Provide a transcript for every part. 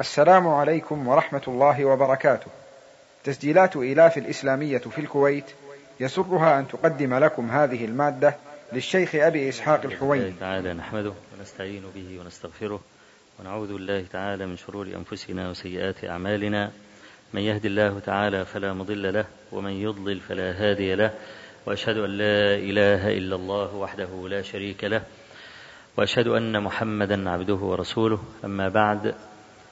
السلام عليكم ورحمة الله وبركاته. تسجيلات إيلاف الإسلامية في الكويت يسرها أن تقدم لكم هذه المادة للشيخ أبي إسحاق الحويني. تعالى نحمده ونستعين به ونستغفره ونعوذ بالله تعالى من شرور أنفسنا وسيئات أعمالنا. من يهد الله تعالى فلا مضل له ومن يضلل فلا هادي له وأشهد أن لا إله إلا الله وحده لا شريك له وأشهد أن محمدا عبده ورسوله أما بعد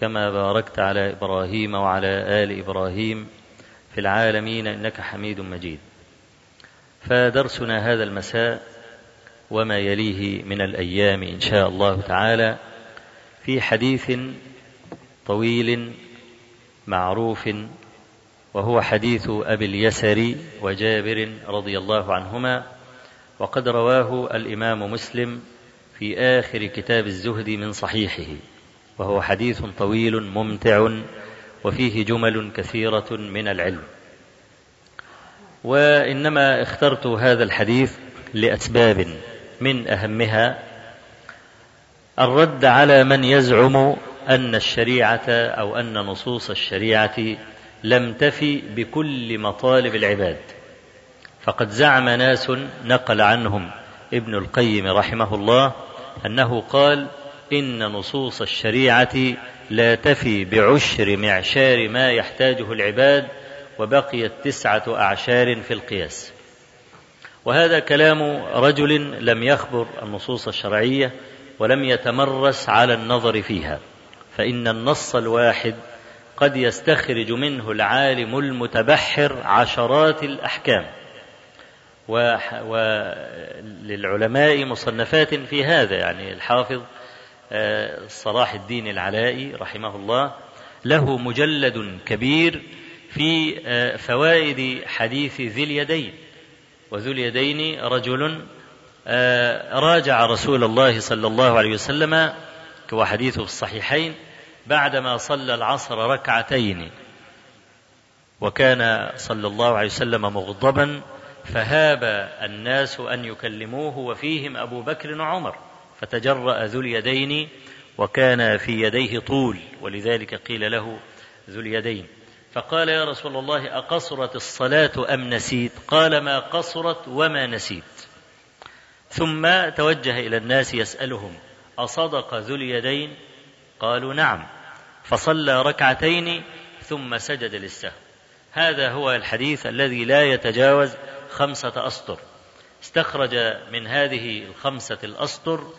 كما باركت على إبراهيم وعلى آل إبراهيم في العالمين إنك حميد مجيد. فدرسنا هذا المساء وما يليه من الأيام إن شاء الله تعالى في حديث طويل معروف وهو حديث أبي اليسر وجابر رضي الله عنهما وقد رواه الإمام مسلم في آخر كتاب الزهد من صحيحه. وهو حديث طويل ممتع وفيه جمل كثيرة من العلم. وإنما اخترت هذا الحديث لأسباب من أهمها الرد على من يزعم أن الشريعة أو أن نصوص الشريعة لم تفي بكل مطالب العباد. فقد زعم ناس نقل عنهم ابن القيم رحمه الله أنه قال إن نصوص الشريعة لا تفي بعشر معشار ما يحتاجه العباد وبقيت تسعة أعشار في القياس. وهذا كلام رجل لم يخبر النصوص الشرعية ولم يتمرس على النظر فيها فإن النص الواحد قد يستخرج منه العالم المتبحر عشرات الأحكام. وللعلماء مصنفات في هذا يعني الحافظ صلاح الدين العلائي رحمه الله له مجلد كبير في فوائد حديث ذي اليدين. وذو اليدين رجل راجع رسول الله صلى الله عليه وسلم كما حديثه في الصحيحين بعدما صلى العصر ركعتين. وكان صلى الله عليه وسلم مغضبا فهاب الناس أن يكلموه وفيهم أبو بكر وعمر. فتجرأ ذو اليدين وكان في يديه طول ولذلك قيل له ذو اليدين. فقال يا رسول الله أقصرت الصلاة أم نسيت؟ قال ما قصرت وما نسيت. ثم توجه إلى الناس يسألهم أصدق ذو اليدين؟ قالوا نعم. فصلى ركعتين ثم سجد للسهو. هذا هو الحديث الذي لا يتجاوز خمسة أسطر. استخرج من هذه الخمسة الأسطر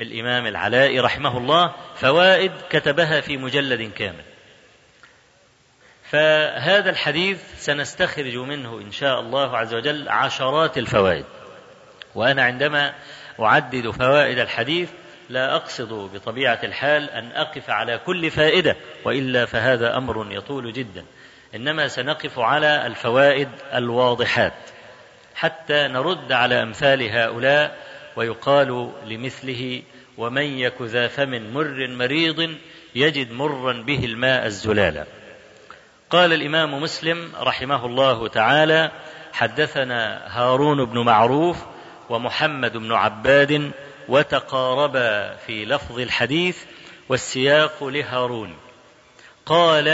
الإمام العلاء رحمه الله فوائد كتبها في مجلد كامل. فهذا الحديث سنستخرج منه إن شاء الله عز وجل عشرات الفوائد. وأنا عندما أعدد فوائد الحديث لا أقصد بطبيعة الحال أن أقف على كل فائدة وإلا فهذا أمر يطول جدا. إنما سنقف على الفوائد الواضحات. حتى نرد على أمثال هؤلاء ويقال لمثله ومن يك ذا فم مر مريض يجد مرا به الماء الزلالا قال الإمام مسلم رحمه الله تعالى حدثنا هارون بن معروف ومحمد بن عباد وتقاربا في لفظ الحديث والسياق لهارون. قال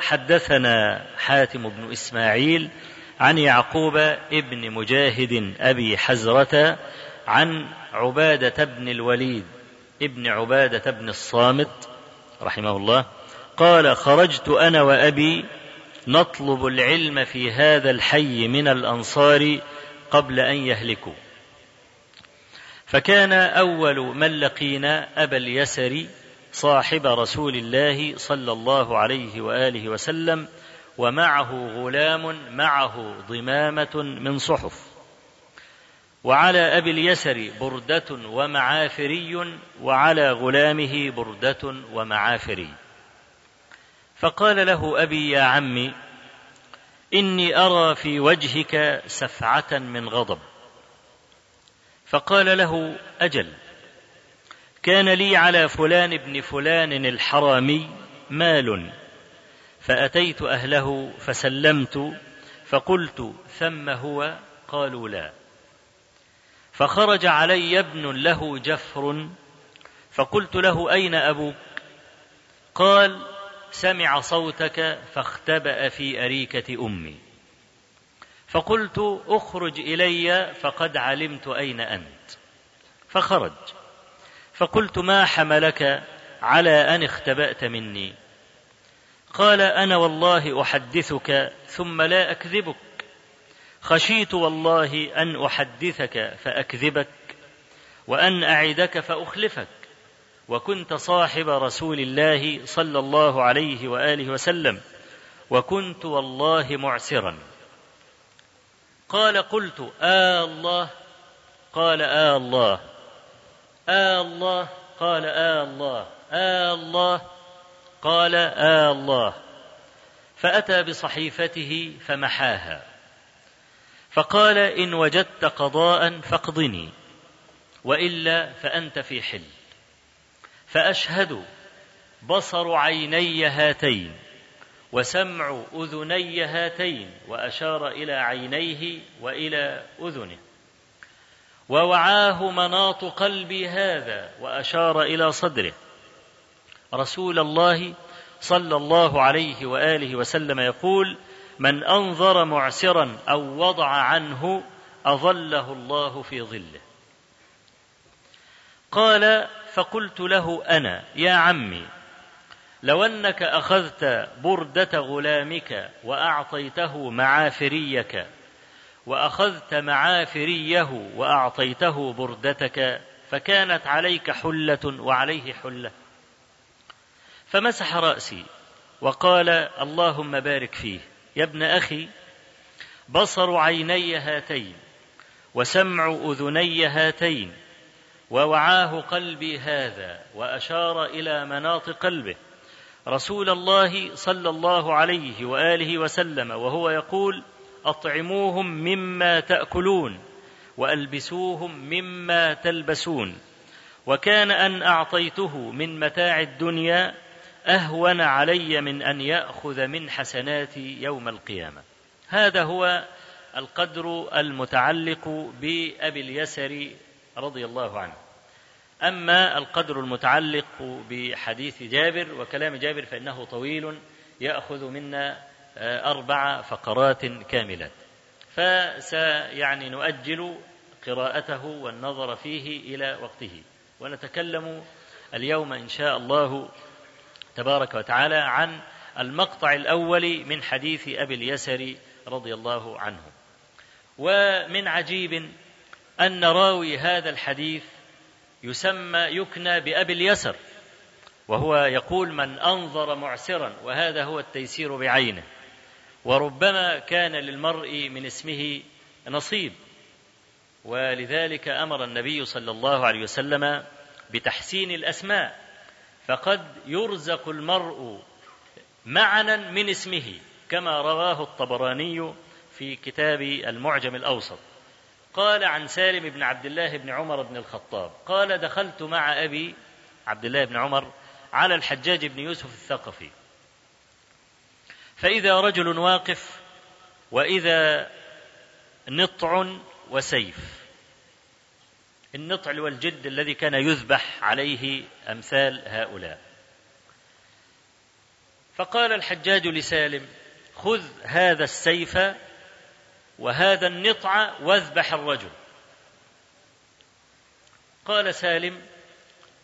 حدثنا حاتم بن إسماعيل عن يعقوب ابن مجاهد أبي حزرة عن عبادة بن الوليد ابن عبادة بن الصامت رحمه الله قال خرجت أنا وأبي نطلب العلم في هذا الحي من الأنصار قبل أن يهلكوا. فكان أول من لقينا أبا اليسر صاحب رسول الله صلى الله عليه وآله وسلم ومعه غلام معه ضمامة من صحف. وعلى أبي اليسر بردة ومعافري وعلى غلامه بردة ومعافري. فقال له أبي يا عمي إني أرى في وجهك سفعة من غضب. فقال له أجل كان لي على فلان ابن فلان الحرامي مال فأتيت أهله فسلمت فقلت ثم هو؟ قالوا لا. فخرج علي ابن له جفر فقلت له أين أبوك؟ قال سمع صوتك فاختبأ في أريكة أمي. فقلت اخرج إلي فقد علمت أين أنت. فخرج. فقلت ما حملك على أن اختبأت مني؟ قال أنا والله أحدثك ثم لا أكذبك. خشيت والله أن أحدثك فأكذبك وأن أعدك فأخلفك وكنت صاحب رسول الله صلى الله عليه وآله وسلم وكنت والله معسرا. قال قلت آه الله قال آه الله آه الله قال آه الله آه الله قال آه الله. فأتى بصحيفته فمحاها. فقال إن وجدت قضاء فاقضني وإلا فأنت في حل. فأشهد بصر عيني هاتين وسمع أذني هاتين وأشار إلى عينيه وإلى أذنه. ووعاه مناط قلبي هذا وأشار إلى صدره. رسول الله صلى الله عليه وآله وسلم يقول من أنظر معسرا أو وضع عنه أظله الله في ظله. قال فقلت له أنا يا عمي لو أنك أخذت بردة غلامك وأعطيته معافريك وأخذت معافريه وأعطيته بردتك فكانت عليك حلة وعليه حلة. فمسح رأسي وقال اللهم بارك فيه. يا ابن أخي بصر عيني هاتين وسمع أذني هاتين ووعاه قلبي هذا وأشار إلى مناط قلبه. رسول الله صلى الله عليه وآله وسلم وهو يقول أطعموهم مما تأكلون وألبسوهم مما تلبسون. وكان أن أعطيته من متاع الدنيا أهون علي من أن يأخذ من حسناتي يوم القيامة. هذا هو القدر المتعلق بأبي اليسر رضي الله عنه. أما القدر المتعلق بحديث جابر وكلام جابر فإنه طويل يأخذ منا آه، أربع فقرات كاملات. فسيعني نؤجل قراءته والنظر فيه إلى وقته. ونتكلم اليوم إن شاء الله تبارك وتعالى عن المقطع الأول من حديث أبي اليسر رضي الله عنه. ومن عجيب أن راوي هذا الحديث يسمى يكنى بأبي اليسر وهو يقول من أنظر معسرا وهذا هو التيسير بعينه وربما كان للمرء من اسمه نصيب. ولذلك أمر النبي صلى الله عليه وسلم بتحسين الأسماء فقد يرزق المرء معنى من اسمه كما رواه الطبراني في كتاب المعجم الأوسط. قال عن سالم بن عبد الله بن عمر بن الخطاب قال دخلت مع أبي عبد الله بن عمر على الحجاج بن يوسف الثقفي. فإذا رجل واقف وإذا نطع وسيف. النطع والجد الذي كان يذبح عليه أمثال هؤلاء. فقال الحجاج لسالم خذ هذا السيف وهذا النطع واذبح الرجل. قال سالم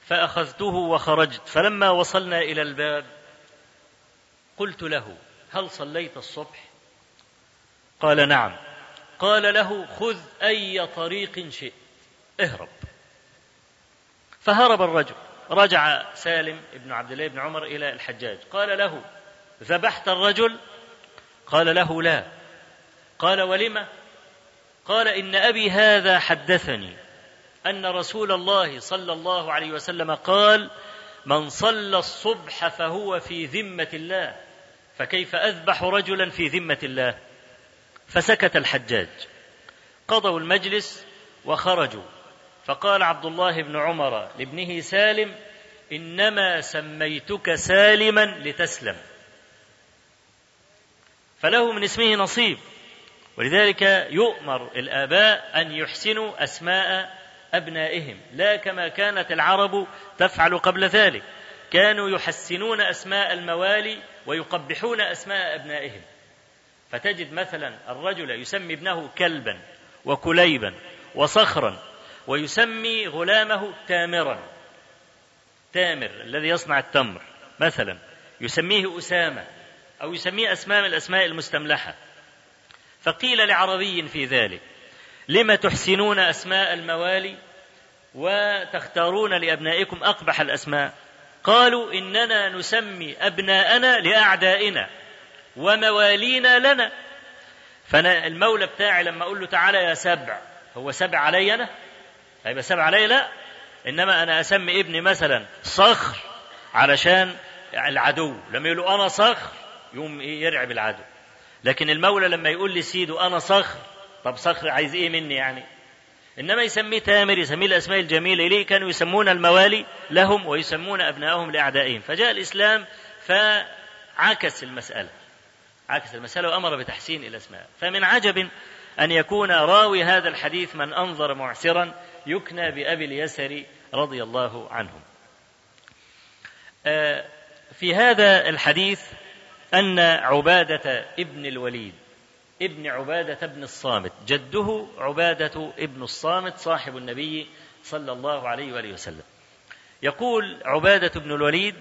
فأخذته وخرجت. فلما وصلنا إلى الباب قلت له هل صليت الصبح؟ قال نعم. قال له خذ أي طريق شئت. اهرب. فهرب الرجل. رجع سالم بن عبد الله بن عمر إلى الحجاج. قال له ذبحت الرجل؟ قال له لا. قال ولم قال إن أبي هذا حدثني أن رسول الله صلى الله عليه وسلم قال من صلى الصبح فهو في ذمة الله فكيف أذبح رجلا في ذمة الله؟ فسكت الحجاج. قضوا المجلس وخرجوا. فقال عبد الله بن عمر لابنه سالم إنما سميتك سالما لتسلم. فله من اسمه نصيب. ولذلك يؤمر الآباء أن يحسنوا أسماء أبنائهم. لا كما كانت العرب تفعل قبل ذلك. كانوا يحسنون أسماء الموالي ويقبحون أسماء أبنائهم. فتجد مثلا الرجل يسمي ابنه كلبا وكليبا وصخرا ويسمي غلامه تامرا. تامر الذي يصنع التمر مثلا يسميه أسامة أو يسميه أسماء من الأسماء المستملحة. فقيل لعربي في ذلك لم تحسنون أسماء الموالي وتختارون لأبنائكم أقبح الأسماء؟ قالوا إننا نسمي أبناءنا لأعدائنا وموالينا لنا. فأنا المولى بتاعي لما أقول له تعالى يا سبع هو سبع علي أنا؟ هيبقى سبع علي لا إنما أنا أسمي ابني مثلا صخر علشان العدو. لما يقولوا أنا صخر يقوم يرعب العدو. لكن المولى لما يقول لي سيده أنا صخر طب صخر عايز إيه مني يعني؟ إنما يسميه تامر يسميه الأسماء الجميلة. ليه كانوا يسمون الموالي لهم ويسمون أبنائهم لأعدائهم. فجاء الإسلام فعكس المسألة. عكس المسألة وأمر بتحسين الأسماء. فمن عجب أن يكون راوي هذا الحديث من أنظر معسرا يكنى بأبي اليسر رضي الله عنهم. آه، في هذا الحديث أن عبادة ابن الوليد ابن عبادة بن الصامت جده عبادة ابن الصامت صاحب النبي صلى الله عليه وآله وسلم. يقول عبادة بن الوليد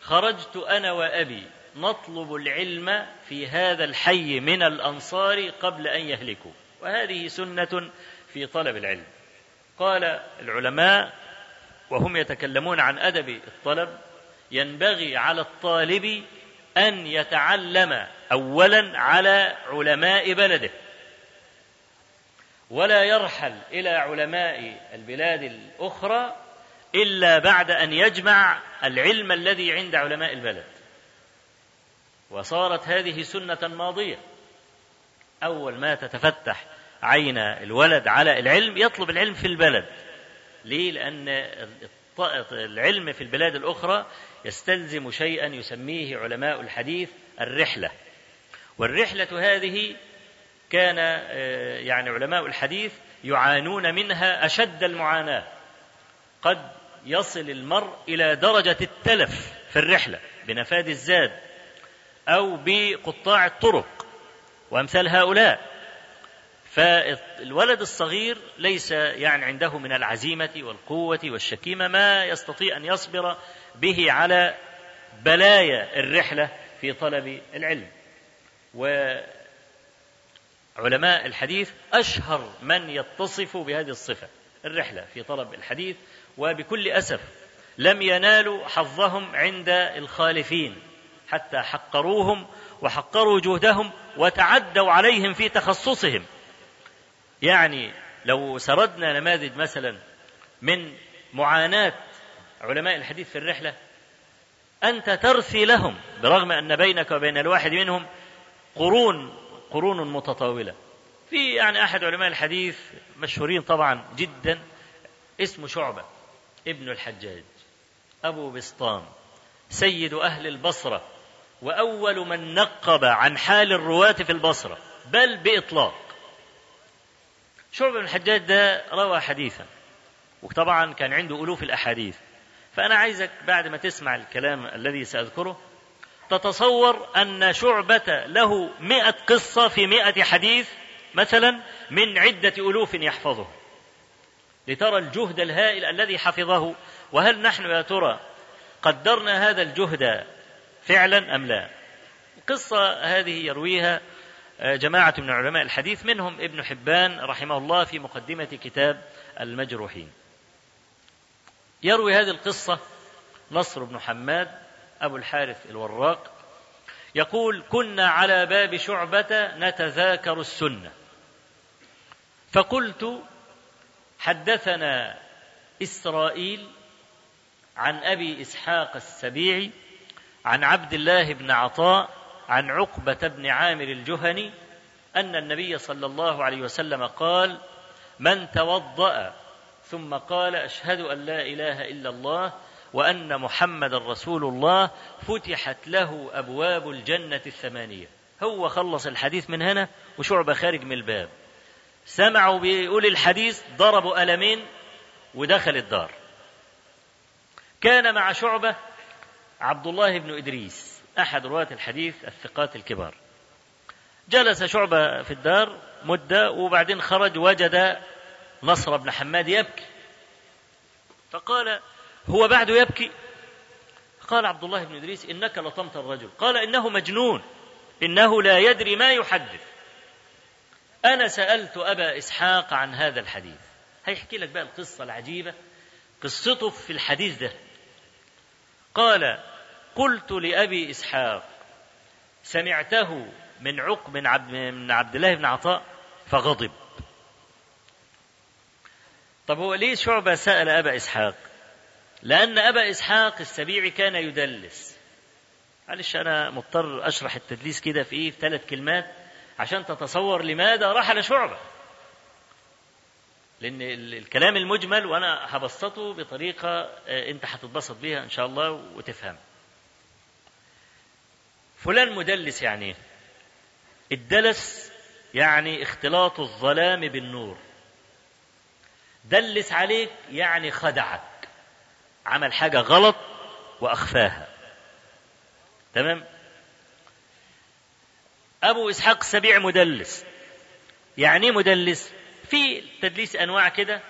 خرجت أنا وأبي نطلب العلم في هذا الحي من الأنصار قبل أن يهلكوا. وهذه سنة في طلب العلم. قال العلماء وهم يتكلمون عن أدب الطلب ينبغي على الطالب أن يتعلم أولا على علماء بلده ولا يرحل إلى علماء البلاد الأخرى إلا بعد أن يجمع العلم الذي عند علماء البلد. وصارت هذه سنة ماضية. أول ما تتفتح عين الولد على العلم يطلب العلم في البلد. ليه؟ لأن العلم في البلاد الأخرى يستلزم شيئا يسميه علماء الحديث الرحلة. والرحلة هذه كان آه، يعني علماء الحديث يعانون منها أشد المعاناة. قد يصل المرء إلى درجة التلف في الرحلة بنفاد الزاد أو بقطاع الطرق. وأمثال هؤلاء فالولد الصغير ليس يعني عنده من العزيمة والقوة والشكيمة ما يستطيع أن يصبر به على بلايا الرحلة في طلب العلم. وعلماء الحديث أشهر من يتصف بهذه الصفة الرحلة في طلب الحديث وبكل أسف لم ينالوا حظهم عند الخالفين حتى حقروهم وحقروا جهدهم وتعدوا عليهم في تخصصهم. يعني لو سردنا نماذج مثلا من معاناة علماء الحديث في الرحلة أنت ترثي لهم برغم أن بينك وبين الواحد منهم قرون قرون متطاولة. في يعني أحد علماء الحديث مشهورين طبعا جدا اسمه شعبة ابن الحجاج أبو بسطام سيد أهل البصرة وأول من نقب عن حال الرواة في البصرة بل بإطلاق. شعبة بن الحجاج ده روى حديثا وطبعا كان عنده ألوف الأحاديث. فأنا عايزك بعد ما تسمع الكلام الذي سأذكره تتصور أن شعبة له مئة قصة في مئة حديث مثلا من عدة ألوف يحفظه. لترى الجهد الهائل الذي حفظه وهل نحن يا ترى قدرنا هذا الجهد فعلا أم لا؟ القصة هذه يرويها جماعة من علماء الحديث منهم ابن حبان رحمه الله في مقدمة كتاب المجروحين. يروي هذه القصة نصر بن حماد أبو الحارث الوراق يقول كنا على باب شعبة نتذاكر السنة. فقلت حدثنا إسرائيل عن أبي إسحاق السبيعي عن عبد الله بن عطاء عن عقبة بن عامر الجهني أن النبي صلى الله عليه وسلم قال من توضأ ثم قال أشهد أن لا إله إلا الله وأن محمد رسول الله فتحت له أبواب الجنة الثمانية. هو خلص الحديث من هنا وشعبة خارج من الباب. سمعوا بيقول الحديث ضربوا ألمين ودخل الدار. كان مع شعبة عبد الله بن إدريس. أحد رواة الحديث الثقات الكبار. جلس شعبة في الدار مدة وبعدين خرج وجد نصر بن حماد يبكي. فقال هو بعد يبكي؟ قال عبد الله بن إدريس إنك لطمت الرجل. قال إنه مجنون إنه لا يدري ما يحدث. أنا سألت أبا إسحاق عن هذا الحديث. هيحكي لك بقى القصة العجيبة قصته في الحديث ده. قال قلت لأبي إسحاق سمعته من عق من عبد, من عبد الله بن عطاء فغضب. طب هو ليه شعبة سأل أبا إسحاق؟ لأن أبا إسحاق السبيعي كان يدلس. معلش أنا مضطر أشرح التدليس كده في إيه؟ في ثلاث كلمات عشان تتصور لماذا رحل شعبة لأن الكلام المجمل وأنا هبسطه بطريقة آه، أنت هتتبسط بيها إن شاء الله وتفهم. فلان مدلس يعني إيه؟ الدلس يعني اختلاط الظلام بالنور. دلس عليك يعني خدعك. عمل حاجة غلط وأخفاها. تمام؟ أبو إسحاق السبيع مدلس. يعني إيه مدلس؟ في تدليس أنواع كده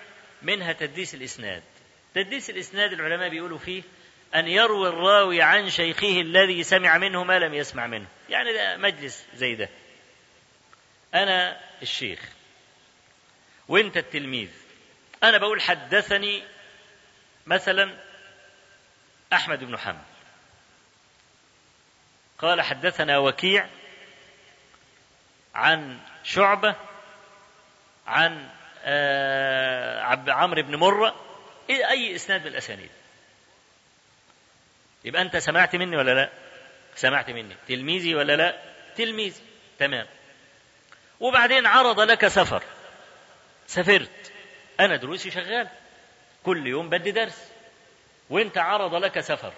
منها تدليس الإسناد. تدليس الإسناد العلماء بيقولوا فيه أن يروي الراوي عن شيخه الذي سمع منه ما لم يسمع منه. يعني ده مجلس زي ده. أنا الشيخ. وأنت التلميذ. أنا بقول حدثني مثلا أحمد بن حنبل. قال حدثنا وكيع عن شعبة عن آه عمرو بن مرة. أي إسناد من الأسانيد يبقى أنت سمعت مني ولا لا؟ سمعت مني. تلميذي ولا لا؟ تلميذي. تمام. وبعدين عرض لك سفر. سافرت. أنا دروسي شغال. كل يوم بدي درس. وأنت عرض لك سفر.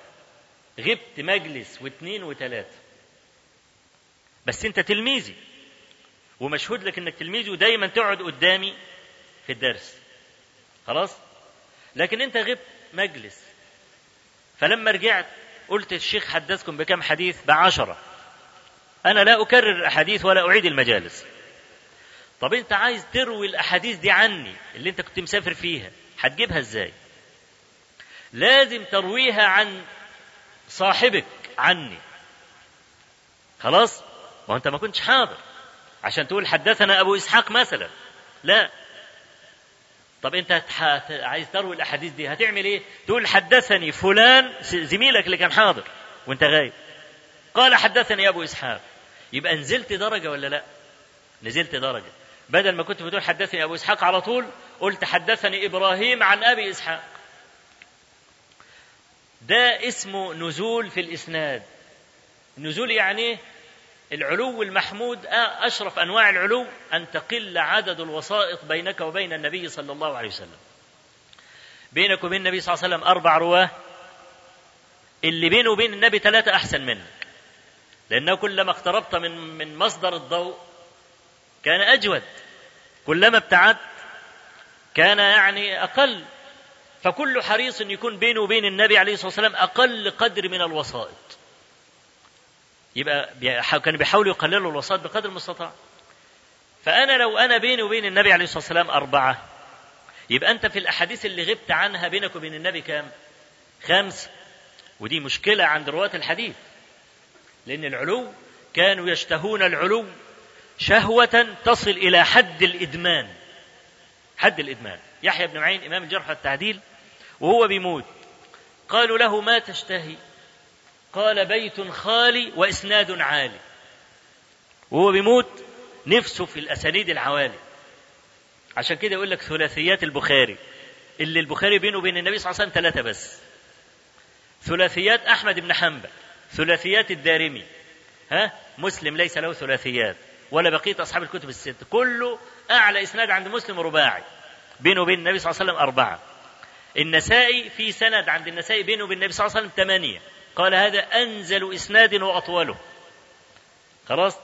غبت مجلس واثنين وثلاثة. بس أنت تلميذي. ومشهود لك إنك تلميذي ودايما تقعد قدامي في الدرس. خلاص؟ لكن أنت غبت مجلس. فلما رجعت قلت الشيخ حدثكم بكم حديث بعشرة. أنا لا أكرر الأحاديث ولا أعيد المجالس. طب أنت عايز تروي الأحاديث دي عني اللي أنت كنت مسافر فيها هتجيبها إزاي؟ لازم ترويها عن صاحبك عني. خلاص؟ ما أنت ما كنتش حاضر. عشان تقول حدثنا أبو إسحاق مثلا. لا. طب انت عايز تروي الأحاديث دي هتعمل إيه؟ تقول حدثني فلان زميلك اللي كان حاضر وانت غايب. قال حدثني أبو إسحاق. يبقى نزلت درجة ولا لا؟ نزلت درجة. بدل ما كنت بتقول حدثني أبو إسحاق على طول قلت حدثني إبراهيم عن أبي إسحاق. ده اسمه نزول في الإسناد. نزول يعني العلو المحمود آه، أشرف أنواع العلو أن تقل عدد الوسائط بينك وبين النبي صلى الله عليه وسلم. بينك وبين النبي صلى الله عليه وسلم أربع رواة. اللي بينه وبين النبي ثلاثة أحسن منك. لأنه كلما اقتربت من من مصدر الضوء كان أجود. كلما ابتعدت كان يعني أقل. فكل حريص يكون بينه وبين النبي عليه الصلاة والسلام أقل قدر من الوسائط. يبقى كانوا بيحاولوا يقللوا الوسائط بقدر المستطاع. فأنا لو أنا بيني وبين النبي عليه الصلاة والسلام أربعة يبقى أنت في الأحاديث اللي غبت عنها بينك وبين النبي كام؟ خمسة ودي مشكلة عند رواة الحديث. لأن العلو كانوا يشتهون العلو شهوة تصل إلى حد الإدمان. حد الإدمان. يحيى بن معين إمام الجرح والتعديل وهو بيموت. قالوا له ما تشتهي؟ قال بيت خالي وإسناد عالي. وهو بيموت نفسه في الأسانيد العوالي. عشان كده يقول لك ثلاثيات البخاري. اللي البخاري بينه وبين النبي صلى الله عليه وسلم ثلاثة بس. ثلاثيات أحمد بن حنبل. ثلاثيات الدارمي. ها؟ مسلم ليس له ثلاثيات. ولا بقية أصحاب الكتب الست كله أعلى إسناد عند مسلم رباعي بينه وبين النبي صلى الله عليه وسلم أربعة. النسائي في سند عند النسائي بينه وبين النبي صلى الله عليه وسلم ثمانية. قال هذا أنزل إسناد وأطوله. خلاص؟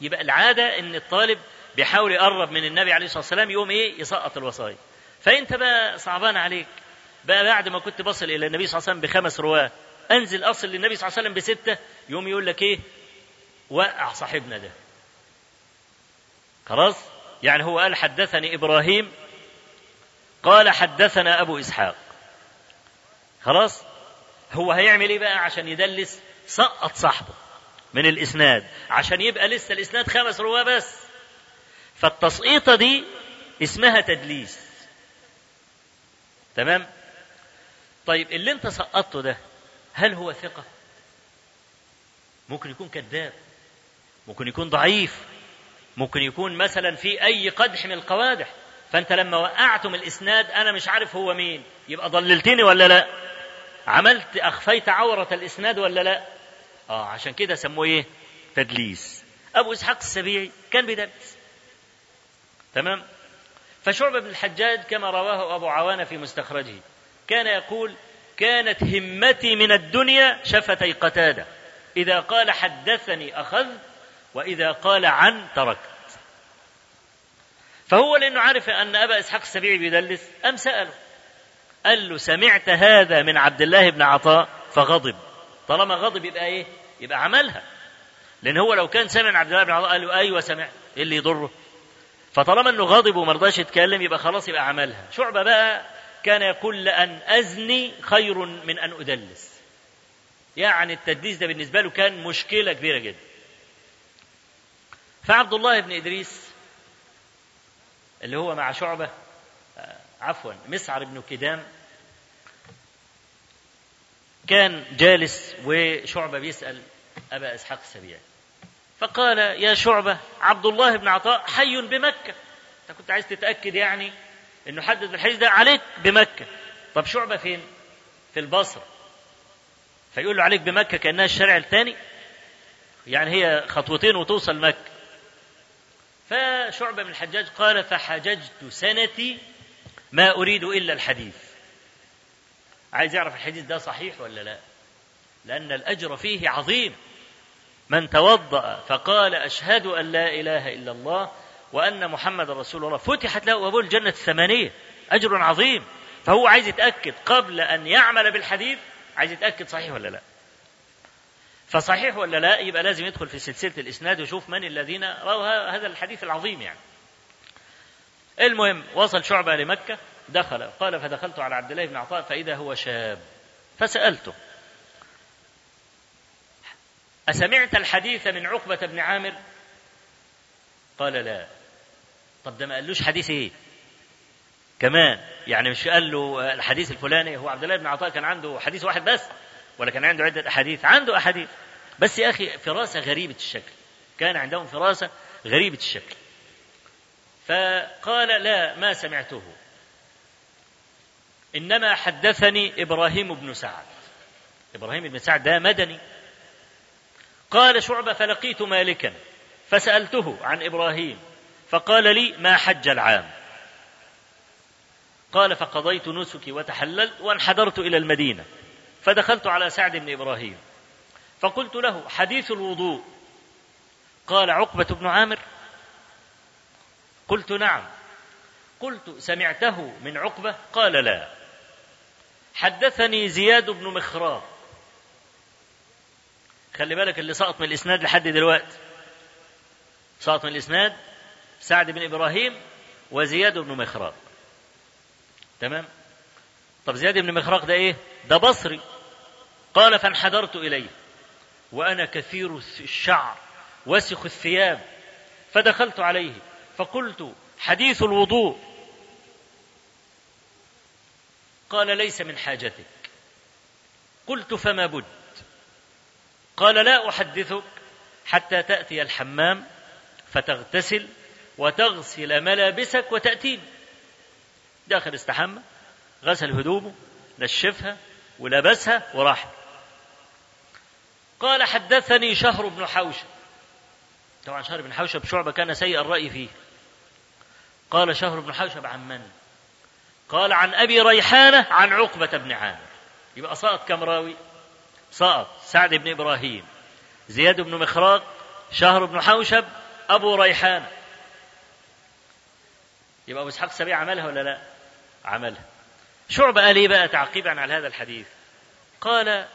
يبقى العادة إن الطالب بيحاول يقرب من النبي عليه الصلاة والسلام يقوم إيه؟ يسقط الوصايا. فأنت بقى صعبان عليك بقى بعد ما كنت بصل إلى النبي صلى الله عليه وسلم بخمس رواة أنزل أصل للنبي صلى الله عليه وسلم بستة يوم يقول لك إيه؟ وقع صاحبنا ده. خلاص؟ يعني هو قال حدثني إبراهيم قال حدثنا أبو إسحاق. خلاص؟ هو هيعمل إيه بقى؟ عشان يدلس سقط صاحبه من الإسناد عشان يبقى لسه الإسناد خمس رواة بس. فالتسقيطة دي اسمها تدليس. تمام؟ طيب اللي انت سقطته ده هل هو ثقة؟ ممكن يكون كذاب. ممكن يكون ضعيف. ممكن يكون مثلا في أي قدح من القوادح. فأنت لما وقعتم الإسناد أنا مش عارف هو مين. يبقى ضللتني ولا لا؟ عملت أخفيت عورة الإسناد ولا لا؟ آه عشان كده سموه إيه؟ تدليس. أبو إسحاق السبيعي كان بيدلس. تمام؟ فشعبة بن الحجاج كما رواه أبو عوانة في مستخرجه كان يقول كانت همتي من الدنيا شفتي قتادة. إذا قال حدثني أخذت وإذا قال عن تركت. فهو لأنه عارف أن أبا إسحاق السبيعي بيدلس أم سأله؟ قال له سمعت هذا من عبد الله بن عطاء. فغضب. طالما غضب يبقى إيه؟ يبقى عملها. لأن هو لو كان سمع عبد الله بن عطاء قال له أيوة سمعت. إيه اللي يضره؟ فطالما إنه غضب وما رضاش يتكلم يبقى خلاص يبقى عملها. شعبة بقى كان يقول لأن أزني خير من أن أدلس. يعني التدليس ده بالنسبة له كان مشكلة كبيرة جدا. فعبد الله بن إدريس اللي هو مع شعبة عفوا مسعر بن كدام كان جالس وشعبة بيسأل أبا إسحاق السبيعي. فقال يا شعبة عبد الله بن عطاء حي بمكة. أنت كنت عايز تتأكد يعني أنه حدد الحديث ده عليك بمكة. طب شعبة فين؟ في البصرة. فيقول له عليك بمكة كأنها الشارع الثاني؟ يعني هي خطوتين وتوصل مكة. فشعبة بن الحجاج قال فحججت سنتي ما أريد إلا الحديث. عايز يعرف الحديث ده صحيح ولا لا؟ لأن الأجر فيه عظيم. من توضأ فقال أشهد أن لا إله إلا الله وأن محمد رسول الله. فتحت له أبواب الجنة الثمانية. أجر عظيم. فهو عايز يتأكد قبل أن يعمل بالحديث. عايز يتأكد صحيح ولا لا؟ فصحيح ولا لا؟ يبقى لازم يدخل في سلسلة الإسناد ويشوف من الذين رووا هذا الحديث العظيم يعني. المهم وصل شعبة لمكة. دخل قال فدخلت على عبد الله بن عطاء فإذا هو شاب. فسألته أسمعت الحديث من عقبة بن عامر؟ قال لا. طب ده ما قالوش حديث إيه؟ كمان يعني مش قال له الحديث الفلاني هو عبد الله بن عطاء كان عنده حديث واحد بس ولا كان عنده عدة أحاديث؟ عنده أحاديث. بس يا أخي فراسة غريبة الشكل. كان عندهم فراسة غريبة الشكل. فقال لا ما سمعته. إنما حدثني إبراهيم بن سعد. إبراهيم بن سعد ده مدني. قال شعبة فلقيت مالكا فسألته عن إبراهيم فقال لي ما حج العام. قال فقضيت نسكي وتحللت وانحدرت إلى المدينة فدخلت على سعد بن إبراهيم. فقلت له حديث الوضوء. قال عقبة بن عامر قلت نعم. قلت سمعته من عقبة؟ قال لا. حدثني زياد بن مخراق خلي بالك اللي سقط من الإسناد لحد دلوقتي. سقط من الإسناد سعد بن إبراهيم وزياد بن مخراق تمام؟ طب زياد بن مخراق ده إيه؟ ده بصري. قال فانحدرت إليه. وأنا كثير الشعر وسخ الثياب. فدخلت عليه. فقلت حديث الوضوء. قال ليس من حاجتك. قلت فما بد. قال لا أحدثك حتى تأتي الحمام فتغتسل وتغسل ملابسك وتأتيني. داخل استحمى غسل هدومه نشفها ولبسها وراح. قال حدثني شهر بن حوشب. طبعا شهر بن حوشب شعبة كان سيء الرأي فيه. قال شهر بن حوشب عن من؟ قال عن أبي ريحانة عن عقبة بن عامر. يبقى سقط كم راوي؟ سقط سعد بن إبراهيم زياد بن مخراق شهر بن حوشب أبو ريحانة. يبقى أبو إسحاق السبيع عملها ولا لا؟ عملها. شعبة قال إيه بقى تعقيبا على هذا الحديث. قال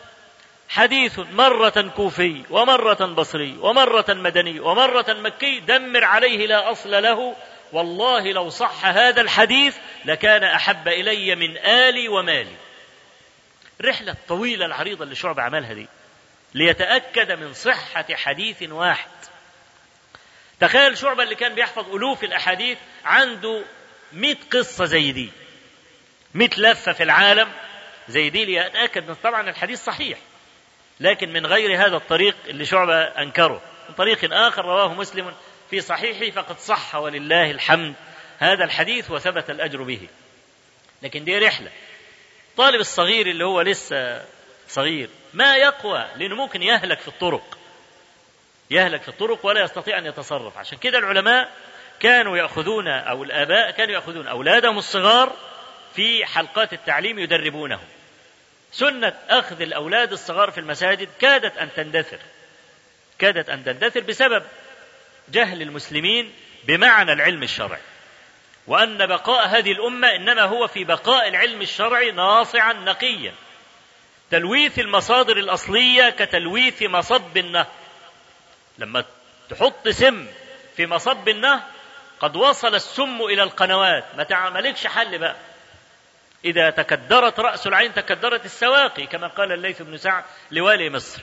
حديث مرة كوفي ومرة بصري ومرة مدني ومرة مكي دمر عليه لا أصل له والله لو صح هذا الحديث لكان أحب إلي من آلي ومالي. الرحلة الطويلة العريضة اللي شعب عملها دي ليتأكد من صحة حديث واحد. تخيل شعبة اللي كان بيحفظ ألوف الأحاديث عنده مئة قصة زي دي مئة لفة في العالم زي دي ليتأكد من طبعا الحديث صحيح. لكن من غير هذا الطريق اللي شعبة أنكره. من طريق آخر رواه مسلم في صحيحه فقد صح ولله الحمد. هذا الحديث وثبت الأجر به. لكن دي رحلة. طالب الصغير اللي هو لسه صغير ما يقوى لأنه ممكن يهلك في الطرق؟ يهلك في الطرق ولا يستطيع أن يتصرف. عشان كده العلماء كانوا يأخذون أو الآباء كانوا يأخذون أولادهم الصغار في حلقات التعليم يدربونهم. سنة أخذ الأولاد الصغار في المساجد كادت أن تندثر. كادت أن تندثر بسبب جهل المسلمين بمعنى العلم الشرعي. وأن بقاء هذه الأمة إنما هو في بقاء العلم الشرعي ناصعا نقيا. تلويث المصادر الأصلية كتلويث مصب النهر. لما تحط سم في مصب النهر قد وصل السم إلى القنوات. ما تعملكش حل بقى. إذا تكدرت رأس العين تكدرت السواقي كما قال الليث بن سعد لوالي مصر.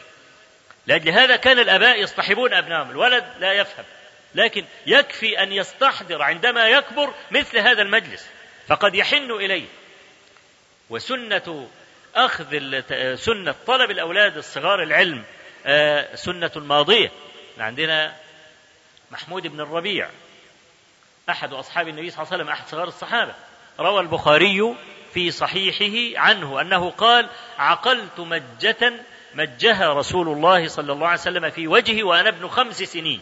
لأجل هذا كان الآباء يصطحبون أبنائهم الولد لا يفهم. لكن يكفي أن يستحضر عندما يكبر مثل هذا المجلس. فقد يحن إليه. وسنة أخذ سنة طلب الأولاد الصغار العلم آه، سنة ماضية. عندنا محمود بن الربيع أحد أصحاب النبي صلى الله عليه وسلم أحد صغار الصحابة. روى البخاري في صحيحه عنه أنه قال عقلت مجة مجها رسول الله صلى الله عليه وسلم في وجهي وأنا ابن خمس سنين.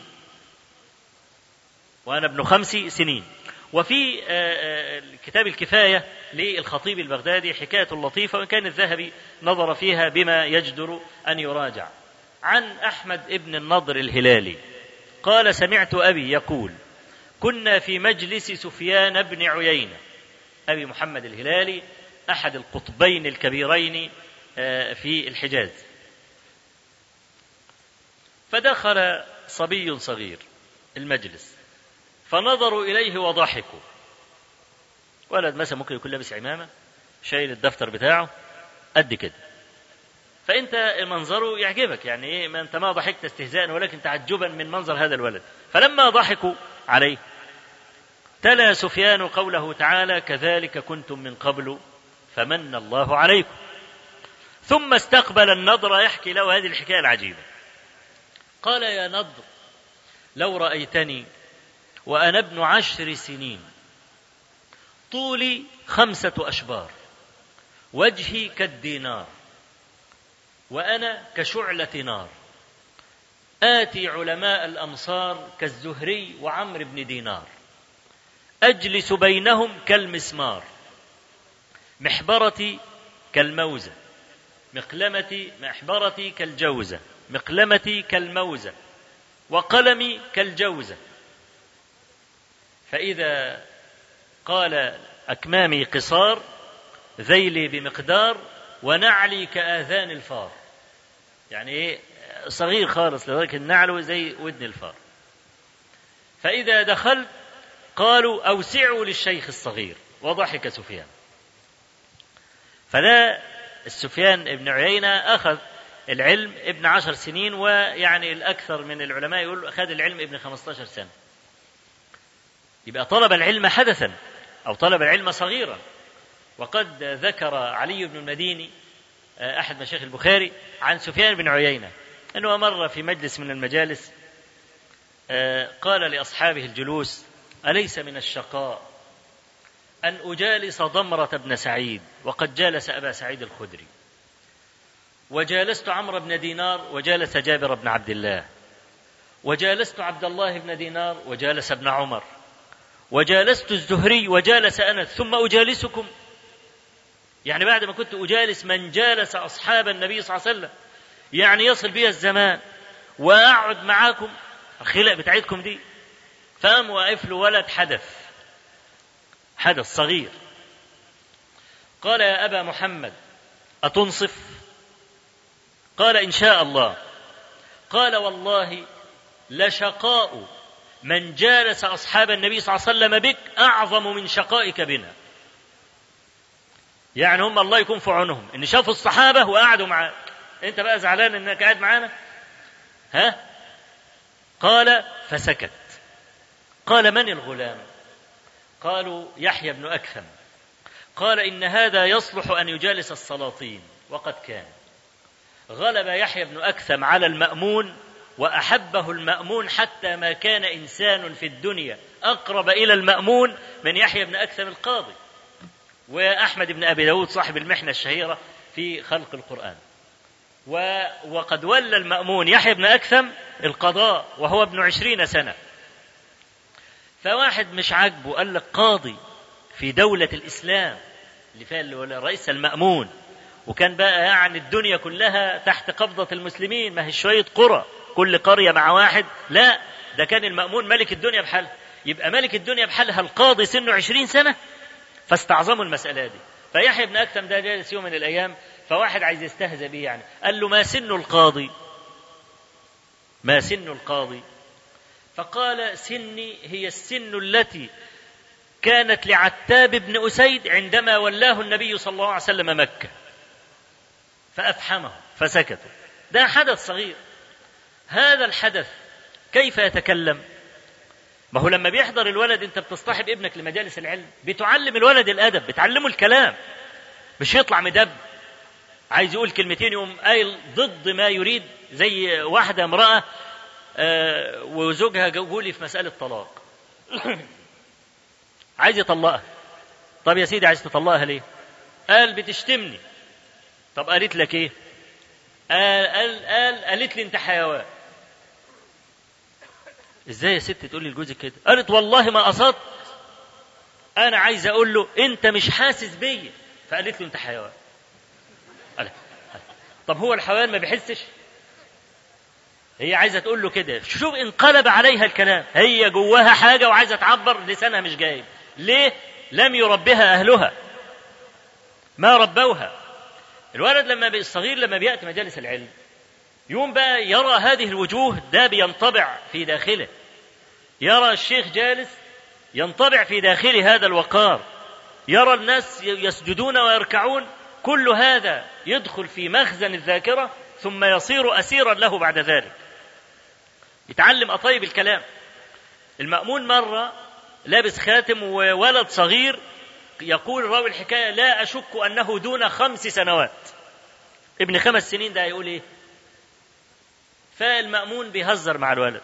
وأنا ابن خمس سنين. وفي آه، آه، كتاب الكفاية للخطيب البغدادي حكاية لطيفة وإن كان الذهبي نظر فيها بما يجدر أن يراجع. عن أحمد ابن النضر الهلالي. قال سمعت أبي يقول كنا في مجلس سفيان بن عيينة. أبي محمد الهلالي أحد القطبين الكبيرين آه، في الحجاز. فدخل صبي صغير المجلس. فنظروا إليه وضحكوا. ولد مثلا ممكن يكون لابس عمامة شايل الدفتر بتاعه قد كده. فأنت منظره يعجبك يعني إيه ما أنت ما ضحكت استهزاء ولكن تعجبا من منظر هذا الولد. فلما ضحكوا عليه تلا سفيان قوله تعالى كذلك كنتم من قبل فمن الله عليكم ثم استقبل النضر يحكي له هذه الحكاية العجيبة. قال يا نضر لو رأيتني وأنا ابن عشر سنين. طولي خمسة أشبار. وجهي كالدينار. وأنا كشعلة نار. آتي علماء الأمصار كالزهري وعمرو بن دينار. أجلس بينهم كالمسمار. محبرتي كالموزة. مقلمتي محبرتي كالجوزة. مقلمتي كالموزة. وقلمي كالجوزة. فإذا قال أكمامي قصار ذيلي بمقدار ونعلي كآذان الفار. يعني إيه؟ صغير خالص لذلك النعل زي ودن الفار. فإذا دخلت قالوا أوسعوا للشيخ الصغير. وضحك سفيان. فلا السفيان ابن عيينة أخذ العلم ابن عشر سنين ويعني الأكثر من العلماء يقول أخذ العلم ابن خمسة سنة. يبقى طلب العلم حدثا أو طلب العلم صغيرا. وقد ذكر علي بن المديني آه، أحد مشايخ البخاري عن سفيان بن عيينة أنه مر في مجلس من المجالس آه، قال لأصحابه الجلوس أليس من الشقاء أن أجالس ضمرة بن سعيد؟ وقد جالس أبا سعيد الخدري. وجالست عمرو بن دينار وجالس جابر بن عبد الله. وجالست عبد الله بن دينار وجالس ابن عمر. وجالست الزهري وجالس أنس ثم أجالسكم. يعني بعد ما كنت أجالس من جالس أصحاب النبي صلى الله عليه وسلم. يعني يصل بي الزمان وأقعد معاكم. الخلق بتاعتكم دي. فقام واقف له ولد حدث. حدث صغير. قال يا أبا محمد أتنصف؟ قال إن شاء الله. قال والله لشقاء من جالس أصحاب النبي صلى الله عليه وسلم بك أعظم من شقائك بنا. يعني هم الله يكون في عونهم. إن شافوا الصحابة وقعدوا معاك أنت بقى زعلان إنك قاعد معانا؟ ها؟ قال فسكت. قال من الغلام؟ قالوا يحيى بن أكثم. قال إن هذا يصلح أن يجالس السلاطين. وقد كان. غلب يحيى بن أكثم على المأمون وأحبه المأمون حتى ما كان إنسان في الدنيا. أقرب إلى المأمون من يحيى بن أكثم القاضي وأحمد بن أبي داود صاحب المحنة الشهيرة في خلق القرآن. و وقد ولى المأمون يحيى بن أكثم القضاء وهو ابن عشرين سنة. فواحد مش عاجبه قال لك قاضي في دولة الإسلام اللي فيها الرئيس المأمون. وكان بقى يعني الدنيا كلها تحت قبضة المسلمين ما هي شوية قرى. كل قرية مع واحد؟ لا ده كان المأمون ملك الدنيا بحالها. يبقى ملك الدنيا بحالها القاضي سنه عشرين سنة؟ فاستعظموا المسألة دي. فيحيى بن أكثم ده جالس يوم من الأيام فواحد عايز يستهزأ به يعني. قال له ما سن القاضي؟ ما سن القاضي؟ فقال سني هي السن التي كانت لعتاب بن أسيد عندما ولاه النبي صلى الله عليه وسلم مكة. فأفحمه فسكتوا ده حدث صغير. هذا الحدث كيف يتكلم؟ ما هو لما بيحضر الولد انت بتصطحب ابنك لمجالس العلم بتعلم الولد الأدب بتعلمه الكلام مش يطلع مدب عايز يقول كلمتين يقوم قايل ضد ما يريد زي واحدة امرأة آه وزوجها جولي في مسألة طلاق. عايز يطلقها. طب يا سيدي عايز تطلقها ليه؟ قال بتشتمني. طب قالت لك إيه؟ قال قال, قال قالت لي أنت حيوان. إزاي يا ست تقول لي لجوزك كده؟ قالت والله ما قصدت أنا عايز أقول له أنت مش حاسس بيا. فقالت له أنت حيوان. قال طب هو الحيوان ما بيحسش؟ هي عايزة تقول له كده. شوف انقلب عليها الكلام. هي جواها حاجة وعايزة تعبر لسانها مش جايب. ليه؟ لم يربها أهلها. ما ربوها. الولد لما الصغير لما بيأتي مجالس العلم يوم بقى يرى هذه الوجوه ده بينطبع في داخله. يرى الشيخ جالس ينطبع في داخله هذا الوقار يرى الناس يسجدون ويركعون كل هذا يدخل في مخزن الذاكرة ثم يصير أسيرا له بعد ذلك. يتعلم أطيب الكلام. المأمون مرة لابس خاتم وولد صغير يقول راوي الحكاية لا أشك أنه دون خمس سنوات. ابن خمس سنين ده هيقول إيه؟ فالمأمون بيهزر مع الولد.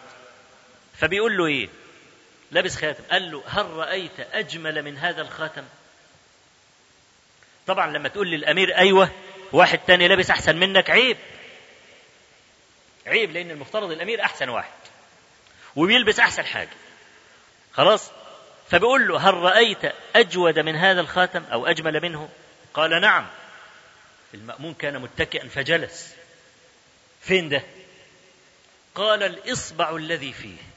فبيقول له إيه؟ لابس خاتم. قال له هل رأيت أجمل من هذا الخاتم؟ طبعا لما تقول للأمير أيوة واحد تاني لابس أحسن منك عيب. عيب لأن المفترض الأمير أحسن واحد وبيلبس أحسن حاجة. خلاص؟ فبيقول له هل رأيت أجود من هذا الخاتم أو أجمل منه؟ قال نعم. المأمون كان متكئا فجلس. فين ده؟ قال الإصبع الذي فيه.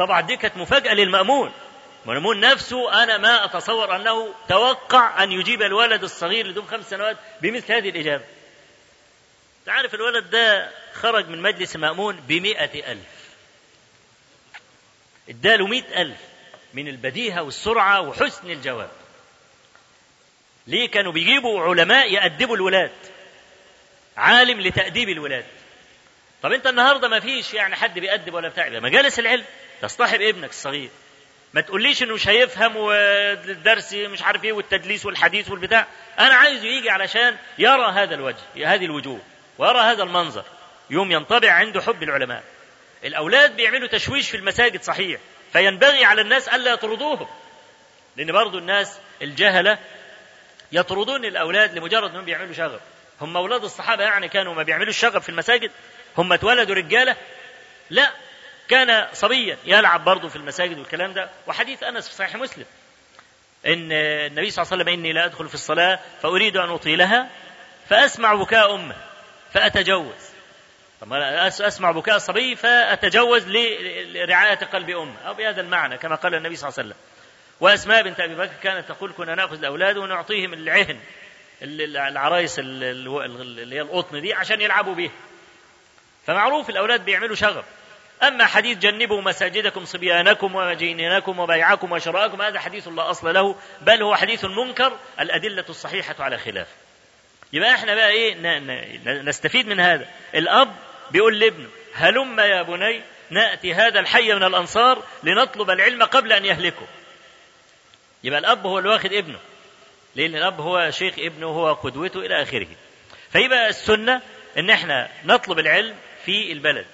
طبعا دي كانت مفاجأة للمأمون. المأمون نفسه أنا ما أتصور أنه توقع أن يجيب الولد الصغير لدون خمس سنوات بمثل هذه الإجابة. تعرف الولد ده خرج من مجلس مأمون بمئة ألف. اداله مئة ألف من البديهة والسرعة وحسن الجواب. ليه كانوا بيجيبوا علماء يأدبوا الولاد؟ عالم لتأديب الولاد. طب أنت النهارده ما فيش يعني حد بيأدب ولا بتاع. مجالس العلم. تصطحب ابنك الصغير. ما تقوليش إنه مش هيفهم والدرس مش عارف إيه والتدليس والحديث والبتاع. أنا عايزه يجي علشان يرى هذا الوجه هذه الوجوه ويرى هذا المنظر. يوم ينطبع عنده حب العلماء. الأولاد بيعملوا تشويش في المساجد صحيح فينبغي على الناس ألا يطردوهم. لأن برضو الناس الجهلة يطردون الأولاد لمجرد إنهم بيعملوا شغب هم أولاد الصحابة يعني كانوا ما بيعملوا الشغب في المساجد هم اتولدوا رجالة. لا كان صبيا يلعب برضه في المساجد والكلام ده. وحديث أنس في صحيح مسلم. إن النبي صلى الله عليه وسلم إني لا أدخل في الصلاة فأريد أن أطيلها فأسمع بكاء أمه فأتجوز. طب أسمع بكاء الصبي فأتجوز لرعاية قلب أمه. أو بهذا المعنى كما قال النبي صلى الله عليه وسلم. وأسماء بنت أبي بكر كانت تقول كنا نأخذ الأولاد ونعطيهم العهن العرايس اللي هي القطن دي عشان يلعبوا بيها. فمعروف الأولاد بيعملوا شغب. أما حديث جنبوا مساجدكم صبيانكم ومجينينكم وبيعكم وشراءكم هذا حديث لا أصل له بل هو حديث منكر الأدلة الصحيحة على خلافه يبقى إحنا بقى إيه نستفيد من هذا. الأب بيقول لابنه هلم يا بني نأتي هذا الحي من الأنصار لنطلب العلم قبل أن يهلكه يبقى الأب هو اللي ابنه لأن الأب هو شيخ ابنه هو قدوته إلى آخره. فيبقى السنة إن إحنا نطلب العلم في البلد.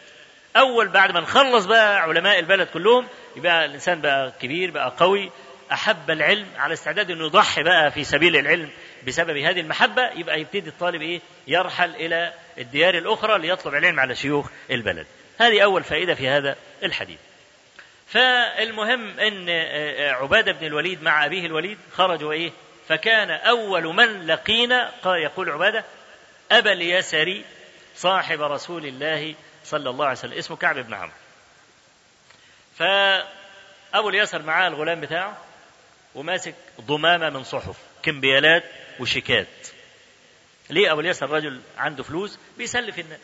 أول بعد ما نخلص بقى علماء البلد كلهم يبقى الإنسان بقى كبير بقى قوي أحب العلم على استعداد أنه يضحي بقى في سبيل العلم بسبب هذه المحبة يبقى يبتدي الطالب إيه؟ يرحل إلى الديار الأخرى ليطلب العلم على شيوخ البلد. هذه أول فائدة في هذا الحديث. فالمهم أن عبادة بن الوليد مع أبيه الوليد خرجوا إيه؟ فكان أول من لقينا قال يقول عبادة أبا اليسري صاحب رسول الله صلى الله عليه وسلم. اسمه كعب بن عمرو. فأبو اليسر معاه الغلام بتاعه وماسك ضمامة من صحف كمبيالات وشيكات. ليه أبو اليسر رجل عنده فلوس؟ بيسلف الناس.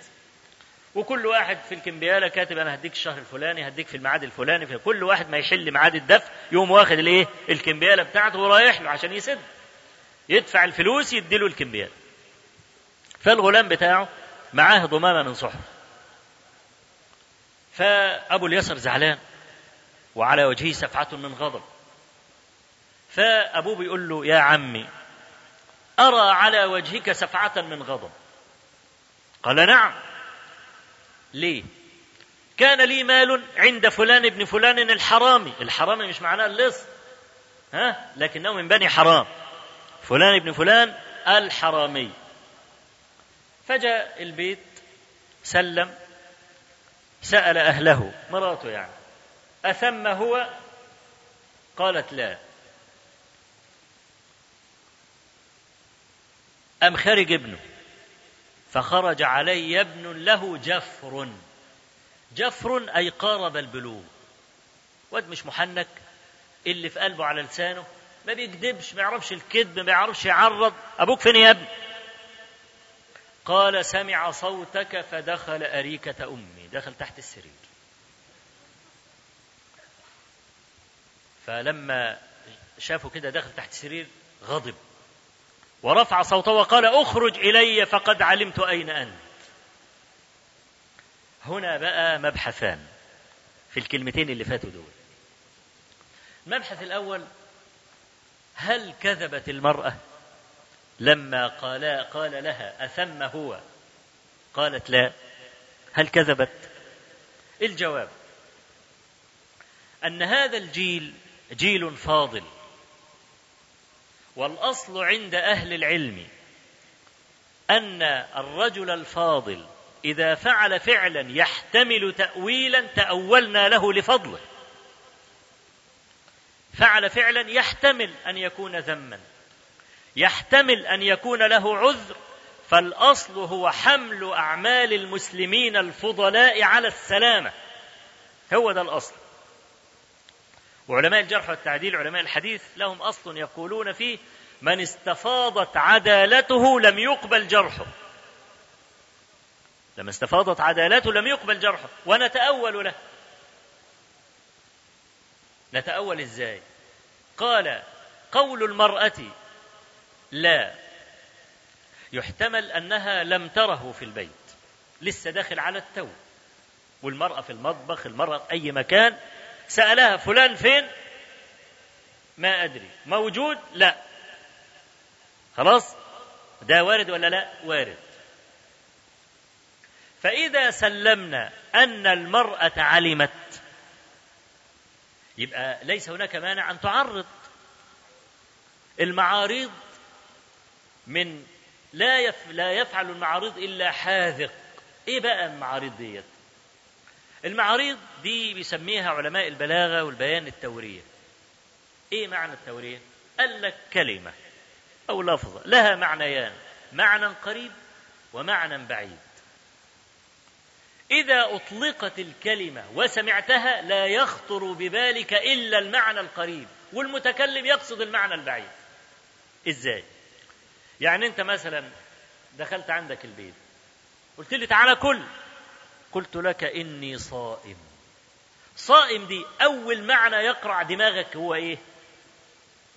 وكل واحد في الكمبيالة كاتب أنا هديك الشهر الفلاني هديك في الميعاد الفلاني في كل واحد ما يحل ميعاد الدفع يقوم واخد الإيه؟ الكمبيالة بتاعته ورايح له عشان يسد. يدفع الفلوس يديله الكمبيالة. فالغلام بتاعه معاه ضمامة من صحف. فأبو اليسر زعلان وعلى وجهه سفعه من غضب. فابوه بيقول له يا عمي أرى على وجهك سفعه من غضب. قال نعم. ليه؟ كان لي مال عند فلان ابن فلان الحرامي. الحرامي مش معناه اللص ها؟ لكنه من بني حرام. فلان ابن فلان الحرامي. فجاء البيت سلم سأل أهله مراته يعني. أثم هو؟ قالت لا. أم خرج ابنه؟ فخرج علي ابن له جفر. جفر أي قارب البلوغ. واد مش محنك؟ اللي في قلبه على لسانه ما بيكذبش ما يعرفش الكذب ما يعرفش يعرض. أبوك فين يا ابني؟ قال سمع صوتك فدخل أريكة أمي. دخل تحت السرير. فلما شافه كده دخل تحت السرير غضب. ورفع صوته وقال أخرج إلي فقد علمت أين أنت. هنا بقى مبحثان في الكلمتين اللي فاتوا دول. المبحث الأول هل كذبت المرأة لما قال قال لها أثم هو؟ قالت لا. هل كذبت؟ الجواب. أن هذا الجيل جيل فاضل. والأصل عند أهل العلم أن الرجل الفاضل إذا فعل فعلا يحتمل تاويلا تأولنا له لفضله. فعل فعلا يحتمل أن يكون ذما. يحتمل أن يكون له عذر. فالأصل هو حمل أعمال المسلمين الفضلاء على السلامة. هو ده الأصل. وعلماء الجرح والتعديل علماء الحديث لهم أصل يقولون فيه من استفاضت عدالته لم يقبل جرحه. لما استفاضت عدالته لم يقبل جرحه. ونتأول له. نتأول إزاي؟ قال قول المرأة لا يحتمل أنها لم تره في البيت لسه داخل على التو. والمرأة في المطبخ المرأة في أي مكان سألها فلان فين؟ ما أدري. موجود؟ لا. خلاص؟ ده وارد ولا لا؟ وارد. فإذا سلمنا أن المرأة علمت يبقى ليس هناك مانع أن تعرض المعاريض من لا يف لا يفعل المعارض إلا حاذق. إيه بقى المعارض ديت؟ المعاريض دي بيسميها علماء البلاغة والبيان التورية. إيه معنى التورية؟ قال لك كلمة أو لفظة لها معنيان معنى قريب ومعنى بعيد. إذا أطلقت الكلمة وسمعتها لا يخطر ببالك إلا المعنى القريب والمتكلم يقصد المعنى البعيد. إزاي؟ يعني أنت مثلا دخلت عندك البيت قلت لي تعالى كل قلت لك إني صائم صائم دي أول معنى يقرع دماغك هو إيه؟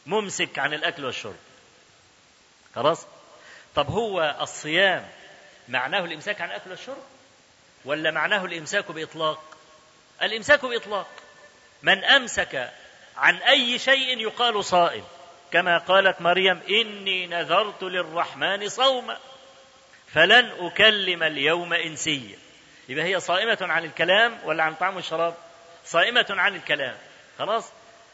ممسك عن الأكل والشرب خلاص؟ طب هو الصيام معناه الإمساك عن الأكل والشرب؟ ولا معناه الإمساك بإطلاق الإمساك بإطلاق من أمسك عن أي شيء يقال صائم كما قالت مريم إني نذرت للرحمن صوما فلن أكلم اليوم إنسيا. يبقى هي صائمة عن الكلام ولا عن طعام الشراب؟ صائمة عن الكلام. خلاص؟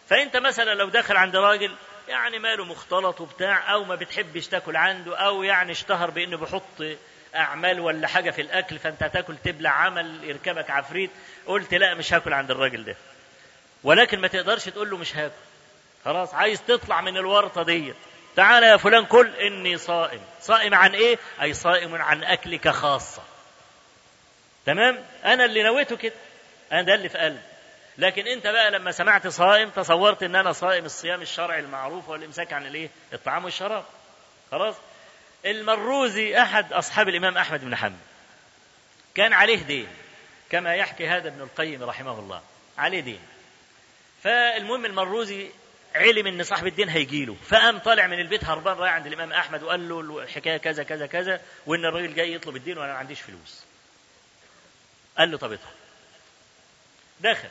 فأنت مثلا لو داخل عند راجل يعني ماله مختلط وبتاع أو ما بتحبش تاكل عنده أو يعني اشتهر بأنه بيحط أعمال ولا حاجة في الأكل فأنت هتاكل تبلع عمل يركبك عفريت قلت لا مش هاكل عند الراجل ده. ولكن ما تقدرش تقول له مش هاكل. خلاص عايز تطلع من الورطة ديت تعالى يا فلان كل إني صائم. صائم عن إيه؟ أي صائم عن أكلك خاصة. تمام؟ أنا اللي نويته كده. أنا ده اللي في قلبي. لكن أنت بقى لما سمعت صائم تصورت إن أنا صائم الصيام الشرعي المعروف والإمساك عن الإيه؟ الطعام والشراب. خلاص؟ المروزي أحد أصحاب الإمام أحمد بن حنبل. كان عليه دين كما يحكي هذا ابن القيم رحمه الله. عليه دين. فالمهم المروزي علم إن صاحب الدين هيجي له فقام طالع من البيت هربان رايح عند الإمام أحمد وقال له الحكاية كذا كذا كذا وإن الراجل جاي يطلب الدين وأنا ما عنديش فلوس. قال له طب ادخل دخل.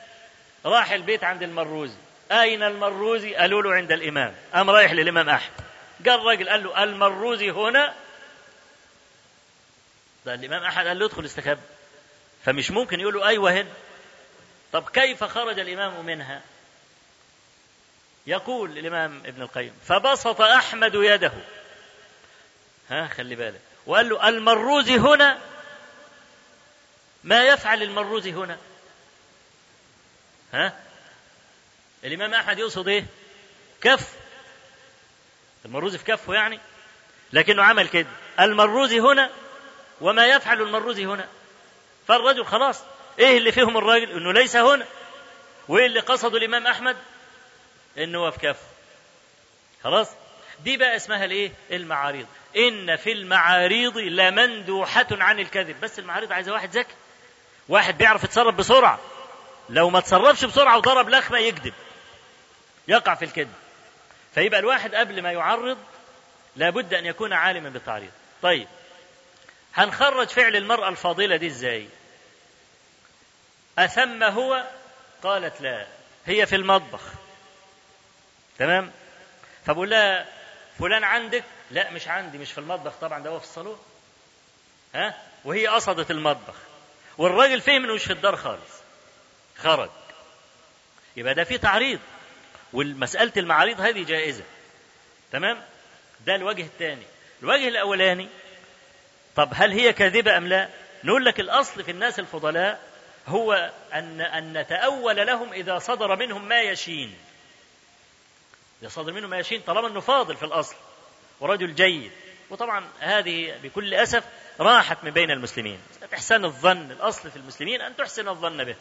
راح البيت عند المروزي. أين المروزي؟ قالوا له عند الإمام. قام رايح للإمام أحمد. قال الراجل قال له المروزي هنا؟ ده الإمام أحد قال له ادخل استخب فمش ممكن يقول له أيوة هنا. طب كيف خرج الإمام منها؟ يقول الإمام ابن القيم فبسط أحمد يده. ها خلي بالك. وقال له المروزي هنا؟ ما يفعل المروزي هنا؟ ها؟ الإمام أحمد يقصد إيه؟ كف. المروزي في كفه يعني؟ لكنه عمل كده. المروزي هنا؟ وما يفعل المروزي هنا. فالرجل خلاص إيه اللي فيهم الراجل؟ إنه ليس هنا. وإيه اللي قصده الإمام أحمد؟ هو في كفه خلاص؟ دي بقى اسمها الإيه؟ المعاريض. إن في المعاريض لمندوحة عن الكذب. بس المعاريض عايزة واحد ذكي. واحد بيعرف يتصرف بسرعة. لو ما تصرفش بسرعة وضرب لخمة يكذب. يقع في الكذب. فيبقى الواحد قبل ما يعرض لابد أن يكون عالما بالتعريض. طيب. هنخرج فعل المرأة الفاضلة دي إزاي؟ أثم هو؟ قالت لا. هي في المطبخ. تمام؟ فبقول لها فلان عندك؟ لا مش عندي مش في المطبخ طبعا ده هو في الصالون. ها؟ وهي قصدت المطبخ. والراجل فهم إنه مش في الدار خالص. خرج. يبقى ده في تعريض. والمسألة المعاريض هذه جائزة. تمام؟ ده الوجه الثاني. الوجه الأولاني طب هل هي كاذبة أم لا؟ نقول لك الأصل في الناس الفضلاء هو أن أن نتأول لهم إذا صدر منهم ما يشين. إذا صدر منهم ما يشين طالما أنه فاضل في الأصل ورجل جيد. وطبعا هذه بكل أسف راحت من بين المسلمين. إحسان الظن الأصل في المسلمين أن تحسن الظن به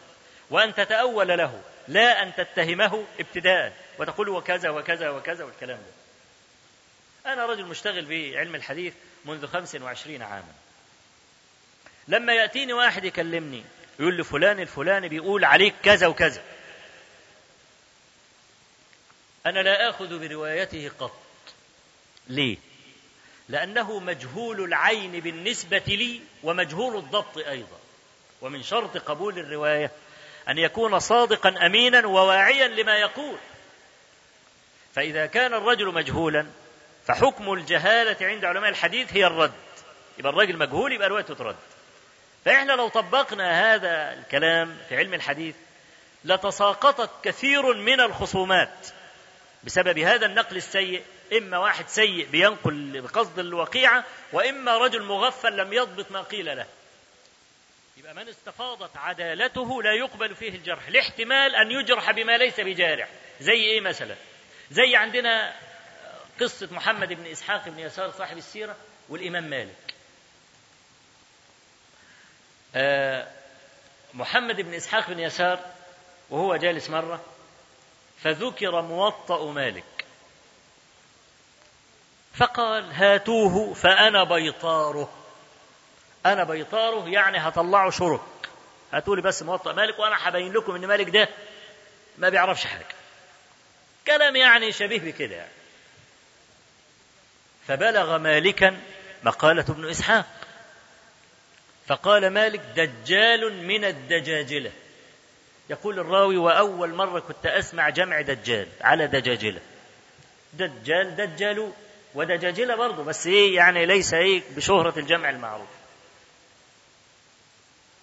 وأن تتأول له لا أن تتهمه ابتداء وتقول وكذا وكذا وكذا والكلام ده. أنا رجل مشتغل بعلم الحديث منذ خمس وعشرين عاما. لما يأتيني واحد يكلمني يقول لي فلان الفلاني بيقول عليك كذا وكذا. أنا لا آخذ بروايته قط. ليه؟ لأنه مجهول العين بالنسبة لي ومجهول الضبط أيضا. ومن شرط قبول الرواية أن يكون صادقا أمينا وواعيا لما يقول. فإذا كان الرجل مجهولا فحكم الجهالة عند علماء الحديث هي الرد. يبقى الرجل مجهول يبقى روايته ترد. فإحنا لو طبقنا هذا الكلام في علم الحديث لتساقطت كثير من الخصومات. بسبب هذا النقل السيء إما واحد سيء بينقل بقصد الوقيعة وإما رجل مغفل لم يضبط ما قيل له. يبقى من استفاضت عدالته لا يقبل فيه الجرح. الاحتمال أن يجرح بما ليس بجارح. زي إيه مثلا؟ زي عندنا قصة محمد بن إسحاق بن يسار صاحب السيرة والإمام مالك. آه محمد بن إسحاق بن يسار وهو جالس مرة فذكر موطأ مالك. فقال هاتوه فأنا بيطاره. أنا بيطاره يعني هطلعه شرك. هاتوا لي بس موطأ مالك وأنا هبين لكم إن مالك ده ما بيعرفش حاجة. كلام يعني شبيه بكده يعني. فبلغ مالكا مقالة ابن إسحاق. فقال مالك دجال من الدجاجلة. يقول الراوي وأول مرة كنت أسمع جمع دجال على دجاجلة. دجال دجالو ودجاجلة برضه بس إيه يعني ليس إيه بشهرة الجمع المعروف.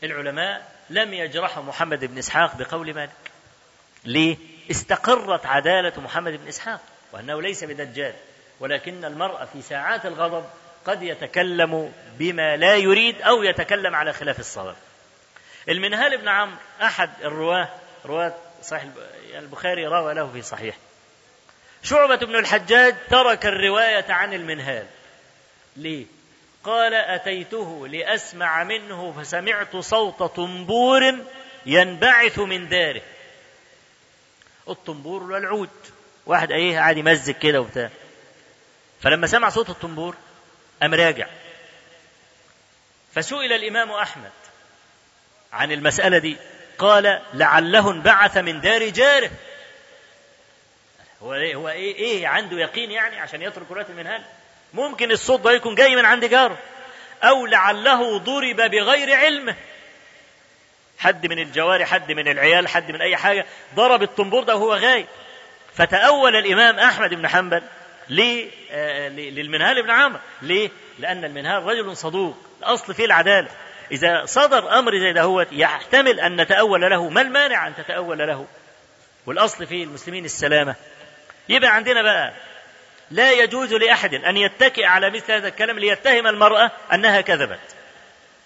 العلماء لم يجرحوا محمد بن إسحاق بقول مالك. ليه؟ استقرت عدالة محمد بن إسحاق وأنه ليس بدجال ولكن المرء في ساعات الغضب قد يتكلم بما لا يريد أو يتكلم على خلاف الصواب. المنهال بن عمرو أحد الرواة رواة صحيح البخاري روى له في صحيح. شعبة بن الحجاج ترك الرواية عن المنهال. ليه؟ قال أتيته لأسمع منه فسمعت صوت طنبور ينبعث من داره. الطنبور والعود واحد إيه قاعد يمزج كده وبتاع. فلما سمع صوت الطنبور قام راجع. فسئل الإمام أحمد. عن المسألة دي. قال لعله انبعث من دار جاره. هو إيه هو إيه إيه عنده يقين يعني عشان يترك ولاة المنهال ممكن الصوت ده يكون جاي من عند جاره. أو لعله ضرب بغير علمه. حد من الجواري حد من العيال حد من أي حاجة ضرب الطنبور ده وهو غايب. فتأول الإمام أحمد بن حنبل للمنهال بن عمرو. ليه؟ لأن المنهال رجل صدوق. الأصل فيه العدالة. إذا صدر أمر زي دهوت يحتمل أن نتأول له ما المانع أن تتأول له؟ والأصل في المسلمين السلامة. يبقى عندنا بقى لا يجوز لأحد أن يتكئ على مثل هذا الكلام ليتهم المرأة أنها كذبت.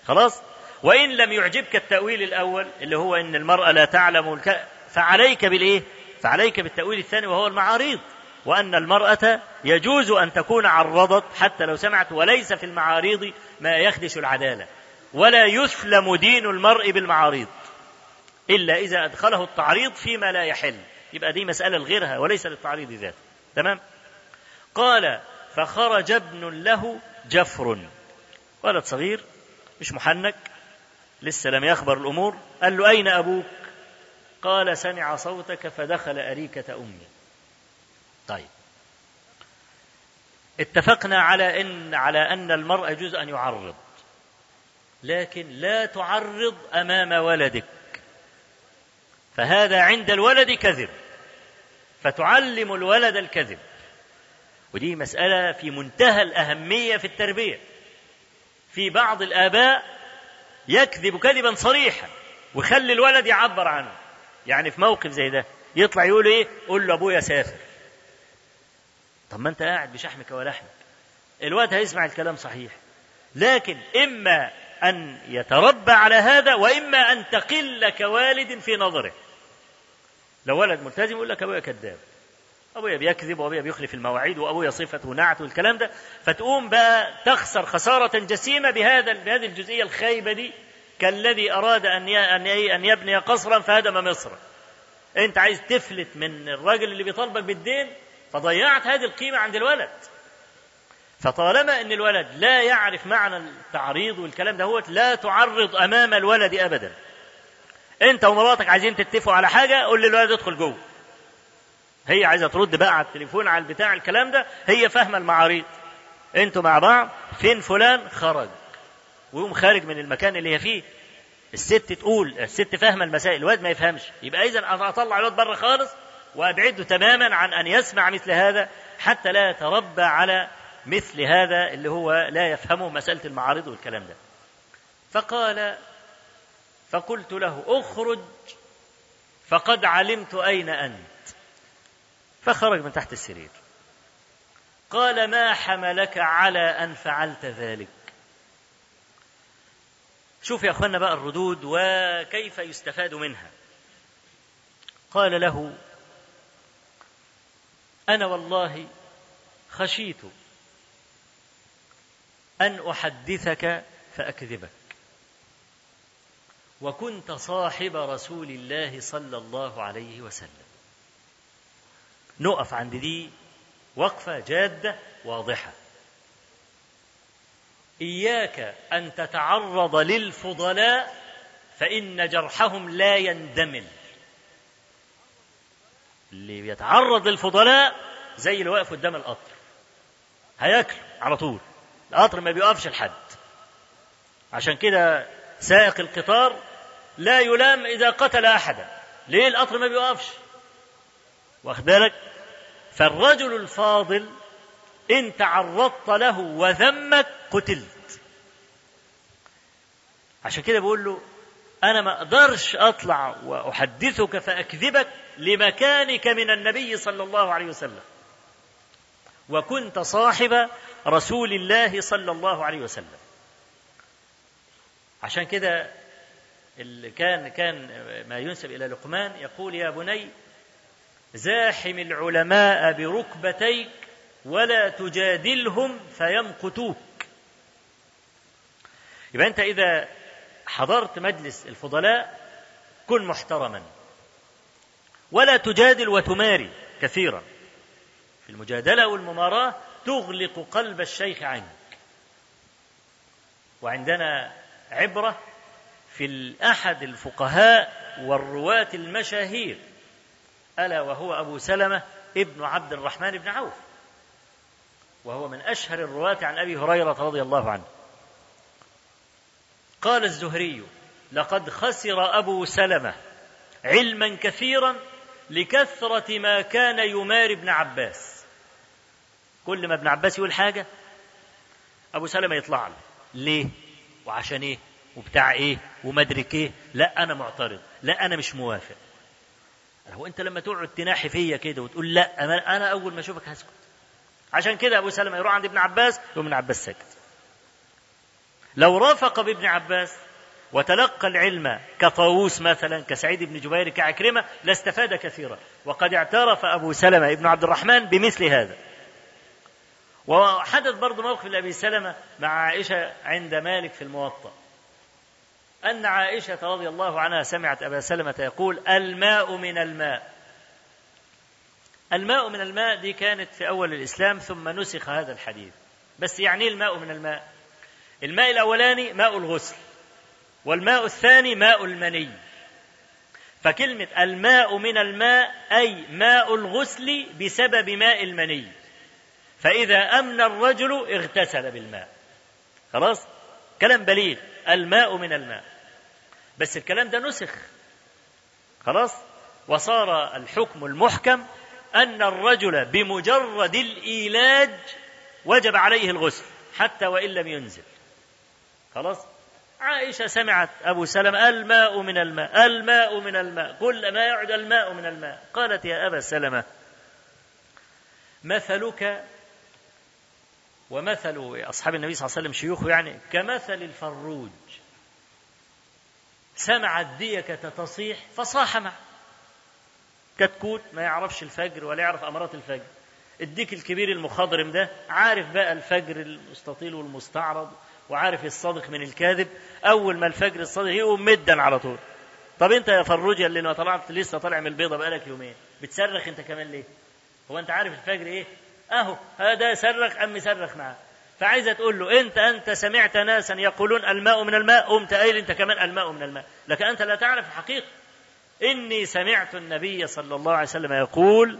خلاص؟ وإن لم يعجبك التأويل الأول اللي هو أن المرأة لا تعلم الك... فعليك بالإيه؟ فعليك بالتأويل الثاني وهو المعاريض. وأن المرأة يجوز أن تكون عرضت حتى لو سمعت وليس في المعاريض ما يخدش العدالة. ولا يسلم دين المرء بالمعاريض إلا إذا أدخله التعريض فيما لا يحل. يبقى دي مسألة لغيرها وليس للتعريض ذاته. تمام؟ قال فخرج ابن له جفر. ولد صغير مش محنك لسه لم يخبر الأمور. قال له أين أبوك؟ قال سمع صوتك فدخل أريكة أمي. طيب. اتفقنا على ان على أن المرء يجوز ان يعرض. لكن لا تعرض أمام ولدك. فهذا عند الولد كذب. فتعلم الولد الكذب. ودي مسألة في منتهى الأهمية في التربية. في بعض الآباء يكذب كذبا صريحا ويخلي الولد يعبر عنه. يعني في موقف زي ده يطلع يقول إيه؟ قول له أبويا سافر. طب ما أنت قاعد بشحمك ولحمك الواد هيسمع الكلام صحيح. لكن إما أن يتربى على هذا وإما أن تقل كوالد في نظره. لو ولد ملتزم يقول لك أبويا كذاب. أبويا بيكذب وأبويا بيخلف المواعيد وأبويا صفته نعت والكلام ده. فتقوم بقى تخسر خسارة جسيمه بهذا بهذه الجزئية الخايبة دي. كالذي أراد أن أن أن يبني قصرا فهدم مصر. أنت عايز تفلت من الراجل اللي بيطالبك بالدين؟ فضيعت هذه القيمة عند الولد. فطالما أن الولد لا يعرف معنى التعريض والكلام ده هو لا تعرض أمام الولد ابدا. أنت ومراتك عايزين تتفقوا على حاجة قول للولد ادخل جوه. هي عايزة ترد بقى على التليفون على البتاع الكلام ده هي فاهمة المعاريض. أنتوا مع بعض فين فلان؟ خرج. ويقوم خارج من المكان اللي هي فيه. الست تقول الست فاهمة المسائل الواد ما يفهمش. يبقى اذا أنا اطلع الواد بره خالص وأبعده تماما عن أن يسمع مثل هذا حتى لا يتربى على مثل هذا اللي هو لا يفهمه مسألة المعارض والكلام ده. فقال فقلت له اخرج فقد علمت أين أنت. فخرج من تحت السرير. قال ما حملك على أن فعلت ذلك؟ شوف يا أخوانا بقى الردود وكيف يستفاد منها. قال له أنا والله خشيت أن أحدثك فأكذبك. وكنت صاحب رسول الله صلى الله عليه وسلم. نقف عند دي وقفة جادة واضحة. إياك أن تتعرض للفضلاء فإن جرحهم لا يندمل. اللي بيتعرض للفضلاء زي اللي واقف قدام القطر. هياكل على طول. القطر ما بيقفش لحد. عشان كده سائق القطار لا يلام إذا قتل أحدا. ليه القطر ما بيقفش؟ واخد بالك؟ فالرجل الفاضل إن تعرضت له وذمك قتلت. عشان كده بقول له أنا ما أقدرش أطلع وأحدثك فأكذبك لمكانك من النبي صلى الله عليه وسلم. وكنت صاحب رسول الله صلى الله عليه وسلم. عشان كده كان كان ما ينسب إلى لقمان يقول يا بني زاحم العلماء بركبتيك ولا تجادلهم فيمقتوك. يبقى أنت إذا حضرت مجلس الفضلاء كن محترما. ولا تجادل وتماري كثيرا. في المجادلة والمماراة تغلق قلب الشيخ عنك. وعندنا عبرة في أحد الفقهاء والرواة المشاهير ألا وهو أبو سلمة ابن عبد الرحمن بن عوف وهو من أشهر الرواة عن أبي هريرة رضي الله عنه. قال الزهري لقد خسر أبو سلمة علما كثيرا لكثرة ما كان يماري ابن عباس. كل ما ابن عباس يقول حاجة أبو سلمة يطلع له. ليه؟ وعشان إيه؟ وبتاع إيه؟ ومدرك إيه لا أنا معترض. لا أنا مش موافق. هو أنت لما تقعد تناحي فيا كده وتقول لا أنا أول ما أشوفك هسكت. عشان كده أبو سلمة يروح عند ابن عباس يقول ابن عباس سكت. لو رافق بابن عباس وتلقى العلم كطاووس مثلا كسعيد بن جبير كعكرمة لاستفاد كثيرا. وقد اعترف أبو سلمة ابن عبد الرحمن بمثل هذا. وحدث برضه موقف لأبي سلمة مع عائشة عند مالك في الموطأ. أن عائشة رضي الله عنها سمعت أبا سلمة يقول الماء من الماء. الماء من الماء دي كانت في أول الإسلام ثم نسخ هذا الحديث. بس يعني الماء من الماء؟ الماء الأولاني ماء الغسل والماء الثاني ماء المني. فكلمة الماء من الماء أي ماء الغسل بسبب ماء المني. فإذا أمن الرجل اغتسل بالماء. خلاص؟ كلام بليغ. الماء من الماء. بس الكلام ده نسخ. خلاص؟ وصار الحكم المحكم أن الرجل بمجرد الإيلاج وجب عليه الغسل حتى وإن لم ينزل. خلاص؟ عائشة سمعت أبو سلمة الماء من الماء الماء من الماء. كل ما يعد الماء من الماء. قالت يا أبا سلمة مثلك ومثل أصحاب النبي صلى الله عليه وسلم شيوخه يعني كمثل الفروج. سمع الديكة تصيح فصاح معه. كتكوت ما يعرفش الفجر ولا يعرف أمارات الفجر. الديك الكبير المخضرم ده عارف بقى الفجر المستطيل والمستعرض وعارف الصادق من الكاذب. أول ما الفجر الصادق يقوم مدا على طول. طب أنت يا فروجي اللي ما طلعت لسه طالع من البيضة بقالك يومين بتصرخ أنت كمان ليه؟ هو أنت عارف الفجر إيه؟ أهو هذا صرخ أم صرخ معاه فعايزة تقول له أنت أنت سمعت ناسا يقولون الماء من الماء قمت قايل أنت كمان الماء من الماء. لكن أنت لا تعرف الحقيقة إني سمعت النبي صلى الله عليه وسلم يقول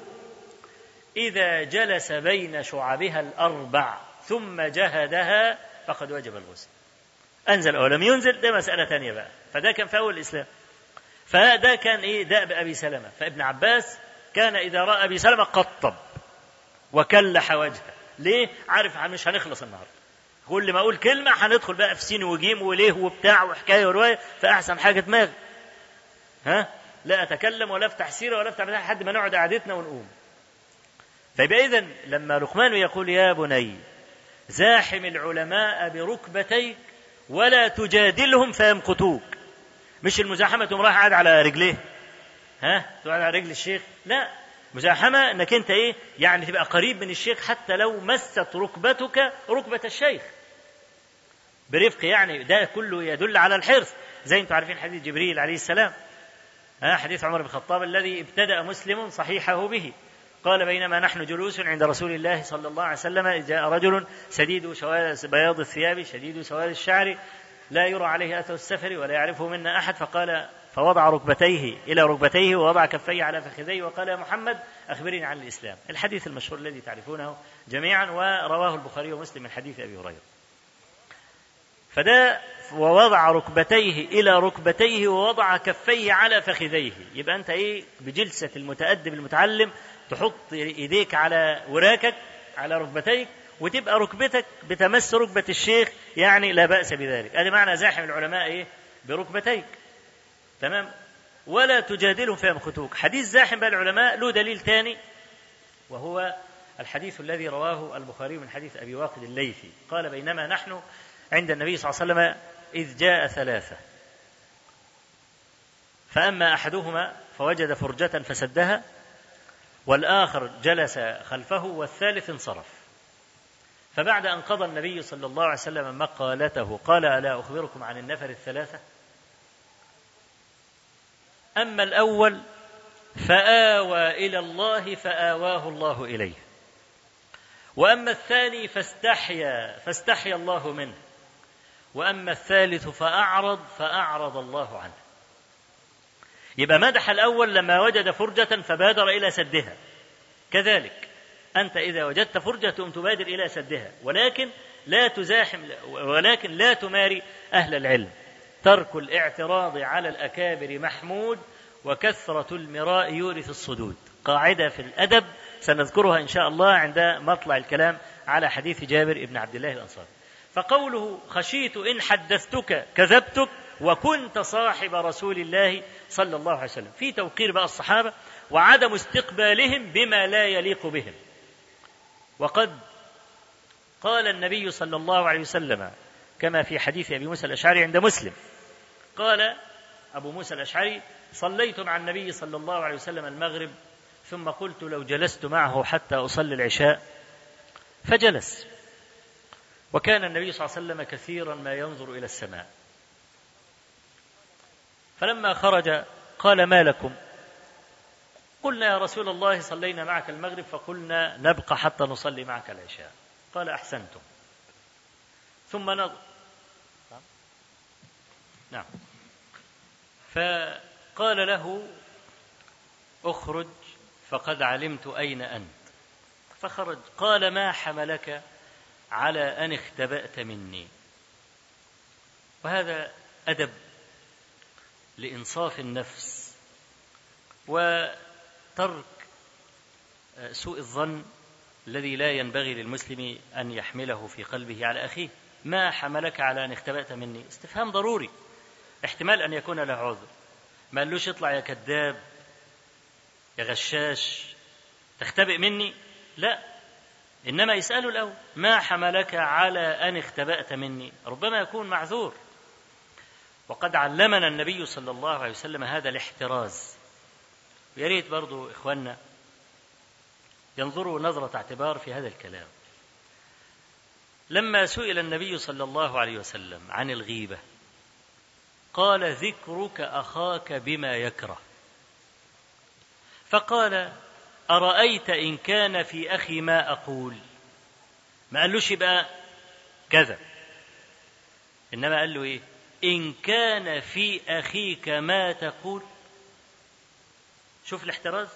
إذا جلس بين شعبها الأربع ثم جهدها فقد وجب الغسل. أنزل أو لم ينزل؟ ده مسألة ثانية بقى. فده كان في أول الإسلام. فده كان إيه؟ دأب ابي سلمة. فابن عباس كان إذا رأى أبي سلمة قطب. وكلح وجهه. ليه؟ عارف مش هنخلص النهارده. كل ما أقول كلمة هندخل بقى في سين وجيم وليه وبتاع وحكاية ورواية فاحسن حاجة دماغي. ها؟ لا أتكلم ولا أفتح سيرة ولا أفتح لحد ما نقعد قعدتنا ونقوم. فيبقى إذا لما لقمان يقول يا بني زاحم العلماء بركبتيك ولا تجادلهم فيمقتوك. مش المزاحمة تقوم رايح قاعد على رجليه. ها؟ تقعد على رجل الشيخ. لا مزاحمة إنك أنت إيه؟ يعني تبقى قريب من الشيخ حتى لو مست ركبتك ركبة الشيخ. برفق يعني ده كله يدل على الحرص. زي أنتم عارفين حديث جبريل عليه السلام. حديث عمر بن الخطاب الذي ابتدأ مسلم صحيحه به. قال بينما نحن جلوس عند رسول الله صلى الله عليه وسلم جاء رجل سديد بياض الثياب شديد سواد الشعر لا يرى عليه أثر السفر ولا يعرفه منا أحد فقال فوضع ركبتيه إلى ركبتيه ووضع كفيه على فخذيه وقال يا محمد أخبرني عن الإسلام. الحديث المشهور الذي تعرفونه جميعا ورواه البخاري ومسلم من حديث أبي هريرة. فده ووضع ركبتيه إلى ركبتيه ووضع كفيه على فخذيه. يبقى أنت إيه؟ بجلسة المتأدب المتعلم تحط إيديك على وراكك على ركبتيك وتبقى ركبتك بتمس ركبة الشيخ يعني لا بأس بذلك. هذا معنى زاحم العلماء إيه؟ بركبتيك. تمام؟ ولا تجادلهم فيهم خطوك حديث زاحم بقى العلماء له دليل ثاني وهو الحديث الذي رواه البخاري من حديث أبي واقد الليثي. قال بينما نحن عند النبي صلى الله عليه وسلم إذ جاء ثلاثة. فأما أحدهما فوجد فرجة فسدها والآخر جلس خلفه والثالث انصرف. فبعد أن قضى النبي صلى الله عليه وسلم مقالته قال ألا أخبركم عن النفر الثلاثة؟ أما الأول فآوى إلى الله فآواه الله إليه. وأما الثاني فاستحيا فاستحيا الله منه. وأما الثالث فأعرض فأعرض الله عنه. يبقى مدح الأول لما وجد فرجة فبادر إلى سدها. كذلك أنت إذا وجدت فرجة تبادر إلى سدها. ولكن لا تزاحم ولكن لا تماري أهل العلم. ترك الاعتراض على الأكابر محمود وكثرة المراء يورث الصدود. قاعدة في الأدب سنذكرها إن شاء الله عند مطلع الكلام على حديث جابر بن عبد الله الأنصاري فقوله خشيت إن حدثتك كذبتك وكنت صاحب رسول الله صلى الله عليه وسلم. في توقير بقى الصحابة وعدم استقبالهم بما لا يليق بهم. وقد قال النبي صلى الله عليه وسلم كما في حديث أبي موسى الأشعري عند مسلم. قال أبو موسى الأشعري صليت مع النبي صلى الله عليه وسلم المغرب ثم قلت لو جلست معه حتى أصلي العشاء فجلس. وكان النبي صلى الله عليه وسلم كثيرا ما ينظر إلى السماء. فلما خرج قال ما لكم؟ قلنا يا رسول الله صلينا معك المغرب فقلنا نبقى حتى نصلي معك العشاء. قال أحسنتم. ثم نظر نعم. فقال له أخرج فقد علمت أين أنت. فخرج. قال ما حملك على أن اختبأت مني. وهذا أدب لإنصاف النفس وترك سوء الظن الذي لا ينبغي للمسلم أن يحمله في قلبه على أخيه. ما حملك على أن اختبأت مني؟ استفهام ضروري. احتمال أن يكون له عذر. ما قالوش اطلع يا كذاب يا غشاش تختبئ مني؟ لا إنما يسأله الأول ما حملك على أن اختبأت مني؟ ربما يكون معذور. وقد علمنا النبي صلى الله عليه وسلم هذا الاحتراز. يا ريت برضو إخواننا ينظروا نظرة اعتبار في هذا الكلام. لما سئل النبي صلى الله عليه وسلم عن الغيبة قال ذكرك أخاك بما يكره. فقال أرأيت إن كان في أخي ما أقول؟ ما قالوش يبقى كذا. إنما قال له إيه؟ إن كان في أخيك ما تقول. شوف الاحتراز.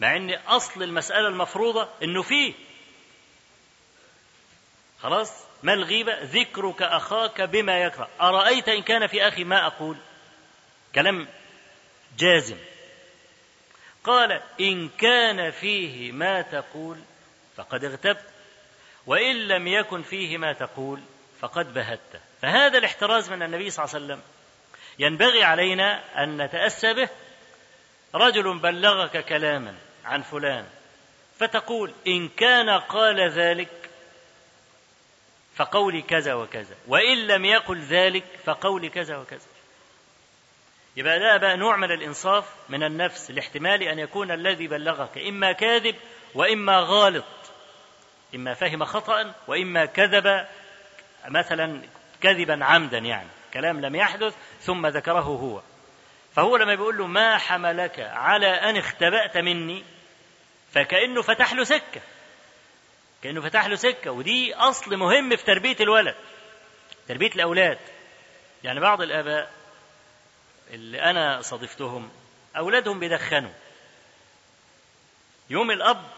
مع إن أصل المسألة المفروضة إنه فيه. خلاص؟ ما الغيبه ذكرك أخاك بما يكره. أرأيت إن كان في أخي ما أقول؟ كلام جازم. قال إن كان فيه ما تقول فقد اغتبت وإن لم يكن فيه ما تقول فقد بهت. فهذا الاحتراز من النبي صلى الله عليه وسلم. ينبغي علينا أن نتأسى به. رجل بلغك كلاما عن فلان فتقول إن كان قال ذلك فقولي كذا وكذا. وإن لم يقل ذلك فقولي كذا وكذا. يبقى ده بقى نوع من الإنصاف من النفس لاحتمال أن يكون الذي بلغك إما كاذب وإما غالط. إما فهم خطأ وإما كذب مثلا كذبا عمدا يعني. كلام لم يحدث ثم ذكره هو. فهو لما بيقول له ما حملك على أن اختبأت مني فكأنه فتح له سكة. كأنه فتح له سكة ودي أصل مهم في تربية الولد تربية الأولاد. يعني بعض الآباء اللي أنا صادفتهم أولادهم بيدخنوا. يوم الأب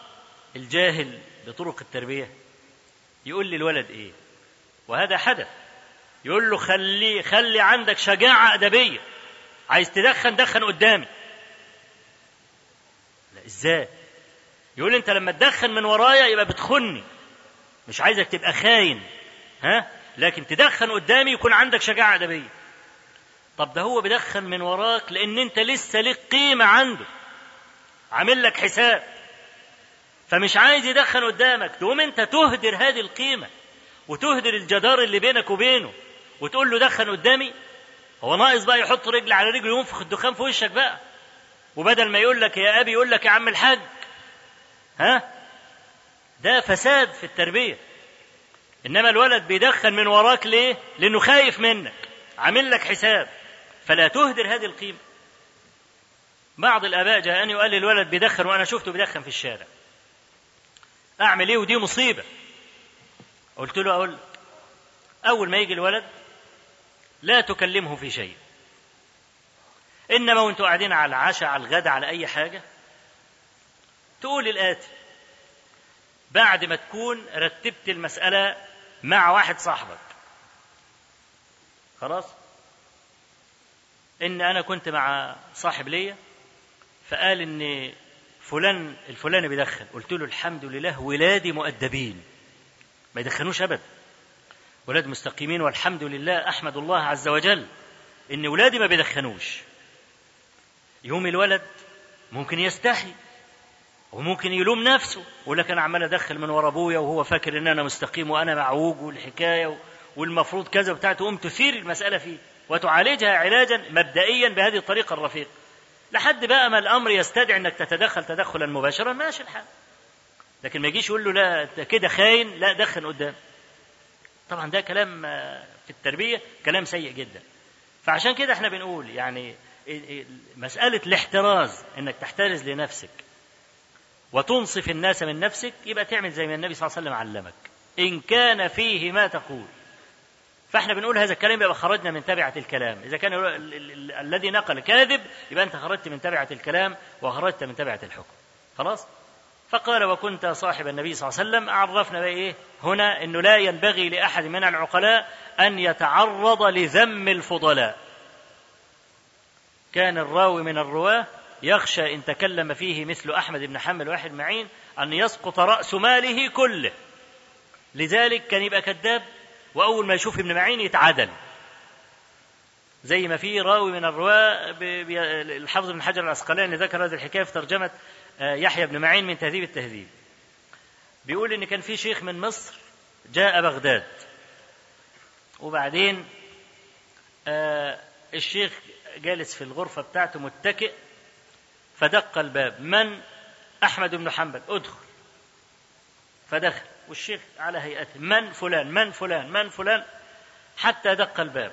الجاهل بطرق التربية يقول للولد إيه؟ وهذا حدث. يقول له خلي خلي عندك شجاعة أدبية. عايز تدخن دخن قدامي. لا إزاي؟ يقول انت لما تدخن من ورايا يبقى بتخني. مش عايزك تبقى خاين ها؟ لكن تدخن قدامي يكون عندك شجاعة أدبية. طب ده هو بيدخن من وراك لأن أنت لسه ليك قيمة عنده. عامل لك حساب. فمش عايز يدخن قدامك. تقوم أنت تهدر هذه القيمة وتهدر الجدار اللي بينك وبينه وتقول له دخن قدامي. هو ناقص بقى يحط رجل على رجل وينفخ الدخان في وشك بقى. وبدل ما يقول لك يا أبي يقول لك يا عم الحاج ها؟ ده فساد في التربية. إنما الولد بيدخن من وراك ليه؟ لأنه خايف منك عامل لك حساب. فلا تهدر هذه القيمة. بعض الآباء جاءني وقال لي الولد بيدخن وأنا شفته بيدخن في الشارع. أعمل إيه؟ ودي مصيبة. قلت له أقول أول ما يجي الولد لا تكلمه في شيء. إنما وأنتوا قاعدين على العشاء على الغداء على أي حاجة تقول الآتي. بعد ما تكون رتبت المسألة مع واحد صاحبك. خلاص؟ إن أنا كنت مع صاحب ليا فقال إن فلان الفلاني بيدخن. قلت له الحمد لله ولادي مؤدبين. ما يدخنوش ابدا. ولاد مستقيمين والحمد لله أحمد الله عز وجل إن ولادي ما بيدخنوش. يوم الولد ممكن يستحي. وممكن يلوم نفسه يقول لك أنا عمال أدخل من ورا أبويا وهو فاكر إن أنا مستقيم وأنا معوج والحكاية والمفروض كذا وبتاع تقوم تثير المسألة فيه وتعالجها علاجا مبدئيا بهذه الطريقة الرفيقة. لحد بقى ما الأمر يستدعي إنك تتدخل تدخلا مباشرا ماشي الحال. لكن ما يجيش يقول له لا أنت كده خاين لا دخن قدام. طبعا ده كلام في التربية كلام سيء جدا. فعشان كده إحنا بنقول يعني مسألة الاحتراز إنك تحترز لنفسك. وتنصف الناس من نفسك يبقى تعمل زي ما النبي صلى الله عليه وسلم علمك. إن كان فيه ما تقول. فإحنا بنقول هذا الكلام يبقى خرجنا من تبعة الكلام. إذا كان ال ال ال الذي نقل كاذب يبقى أنت خرجت من تبعة الكلام وخرجت من تبعة الحكم. خلاص؟ فقال وكنت صاحب النبي صلى الله عليه وسلم. عرفنا بقى إيه؟ هنا أنه لا ينبغي لأحد من العقلاء أن يتعرض لذم الفضلاء. كان الراوي من الرواة يخشى إن تكلم فيه مثل أحمد بن حنبل واحد معين أن يسقط رأس ماله كله. لذلك كان يبقى كذاب وأول ما يشوف ابن معين يتعدل زي ما في راوي من الرواة الحافظ بن حجر العسقلاني ذكر هذه الحكاية في ترجمة يحيى بن معين من تهذيب التهذيب. بيقول إن كان في شيخ من مصر جاء بغداد. وبعدين الشيخ جالس في الغرفة بتاعته متكئ فدق الباب. من؟ أحمد بن حنبل. ادخل. فدخل. والشيخ على هيئته. من فلان؟ من فلان؟ من فلان؟ حتى دق الباب.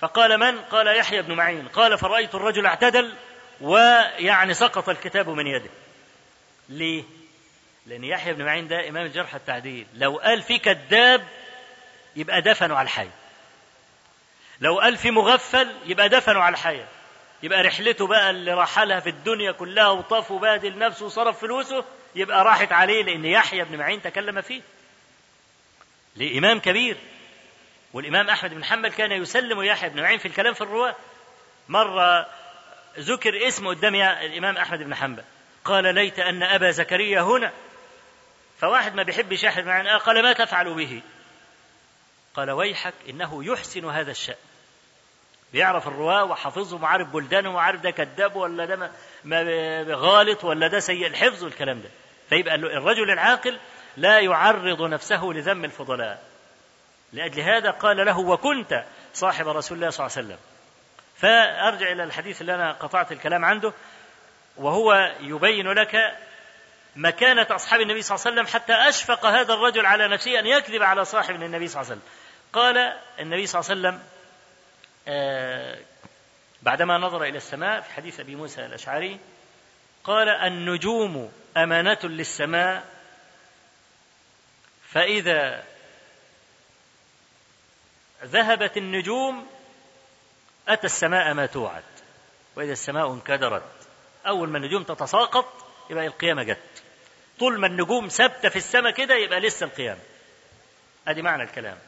فقال من؟ قال يحيى بن معين. قال فرأيت الرجل اعتدل ويعني سقط الكتاب من يده. ليه؟ لأن يحيى بن معين ده إمام الجرح التعديل. لو قال في كذاب يبقى دفنوا على الحي. لو قال في مغفل يبقى دفنوا على الحي. يبقى رحلته بقى اللي رحلها في الدنيا كلها وطاف وبادل نفسه وصرف فلوسه يبقى راحت عليه لأن يحيى بن معين تكلم فيه. لإمام كبير. والإمام أحمد بن حنبل كان يسلم يحيى بن معين في الكلام في الرواة. مرة ذكر اسمه قدام الإمام أحمد بن حنبل. قال ليت أن أبا زكريا هنا. فواحد ما بيحبش يحيى بن معين قال ما تفعل به؟ قال ويحك إنه يحسن هذا الشأن. بيعرف الرواة وحافظهم وعارف بلدانهم وعارف ده كذاب ولا ده غالط ولا ده سيء الحفظ والكلام ده. فيبقى الرجل العاقل لا يعرض نفسه لذم الفضلاء. لأجل هذا قال له وكنت صاحب رسول الله صلى الله عليه وسلم. فأرجع إلى الحديث اللي أنا قطعت الكلام عنده وهو يبين لك مكانة أصحاب النبي صلى الله عليه وسلم حتى أشفق هذا الرجل على نفسه أن يكذب على صاحب النبي صلى الله عليه وسلم. قال النبي صلى الله عليه وسلم بعدما نظر إلى السماء في حديث أبي موسى الأشعري قال النجوم أمانة للسماء. فإذا ذهبت النجوم أتى السماء ما توعد. وإذا السماء انكدرت أول ما النجوم تتساقط يبقى القيامة جت. طول ما النجوم ثابتة في السماء كده يبقى لسه القيامة. أدي معنى الكلام.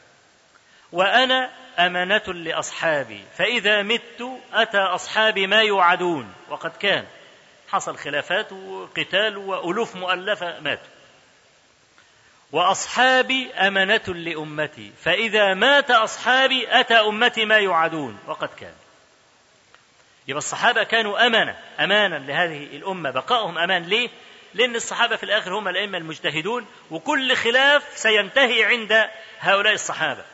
وأنا أمانة لأصحابي فإذا مت أتى أصحابي ما يوعدون. وقد كان حصل خلافات وقتال وألوف مؤلفة ماتوا. وأصحابي أمنة لأمتي فإذا مات أصحابي أتى أمتي ما يوعدون. وقد كان. يبقى الصحابة كانوا أمانة أمانا لهذه الأمة. بقائهم أمان ليه؟ لأن الصحابة في الآخر هم الأئمة المجتهدون وكل خلاف سينتهي عند هؤلاء الصحابة.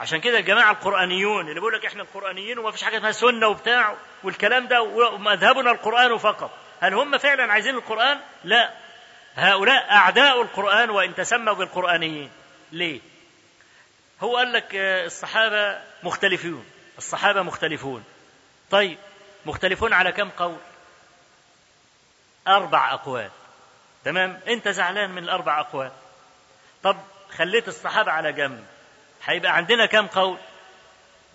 عشان كده الجماعة القرآنيون اللي بيقول لك إحنا القرآنيين وما فيش حاجة اسمها سنة وبتاع والكلام ده ومذهبنا القرآن فقط. هل هم فعلا عايزين القرآن؟ لا. هؤلاء أعداء القرآن وإن تسموا بالقرآنيين. ليه؟ هو قال لك الصحابة مختلفون. الصحابة مختلفون. طيب مختلفون على كم قول؟ أربع أقوال. تمام؟ أنت زعلان من الأربع أقوال. طب خليت الصحابة على جنب. هيبقى عندنا كم قول؟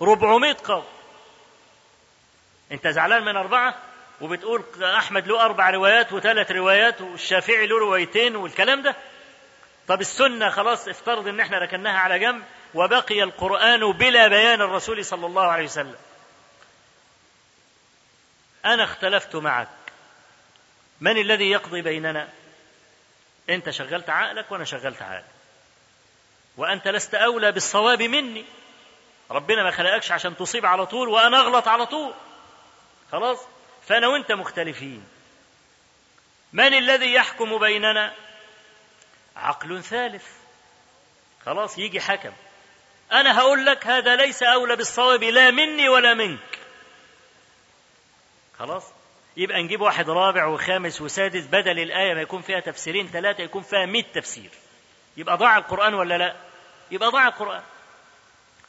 400 قول. أنت زعلان من أربعة؟ وبتقول أحمد له أربع روايات وثلاث روايات والشافعي له روايتين والكلام ده؟ طب السنة خلاص افترض إن إحنا ركناها على جنب وبقي القرآن بلا بيان الرسول صلى الله عليه وسلم. أنا اختلفت معك. من الذي يقضي بيننا؟ أنت شغلت عقلك وأنا شغلت عقلي. وأنت لست أولى بالصواب مني. ربنا ما خلقكش عشان تصيب على طول وأنا أغلط على طول. خلاص؟ فأنا وأنت مختلفين. من الذي يحكم بيننا؟ عقل ثالث. خلاص؟ يجي حكم. أنا هقول لك هذا ليس أولى بالصواب لا مني ولا منك. خلاص؟ يبقى نجيب واحد رابع وخامس وسادس. بدل الآية ما يكون فيها تفسيرين ثلاثة يكون فيها مئة تفسير. يبقى ضاع القرآن ولا لا؟ يبقى ضاع القرآن.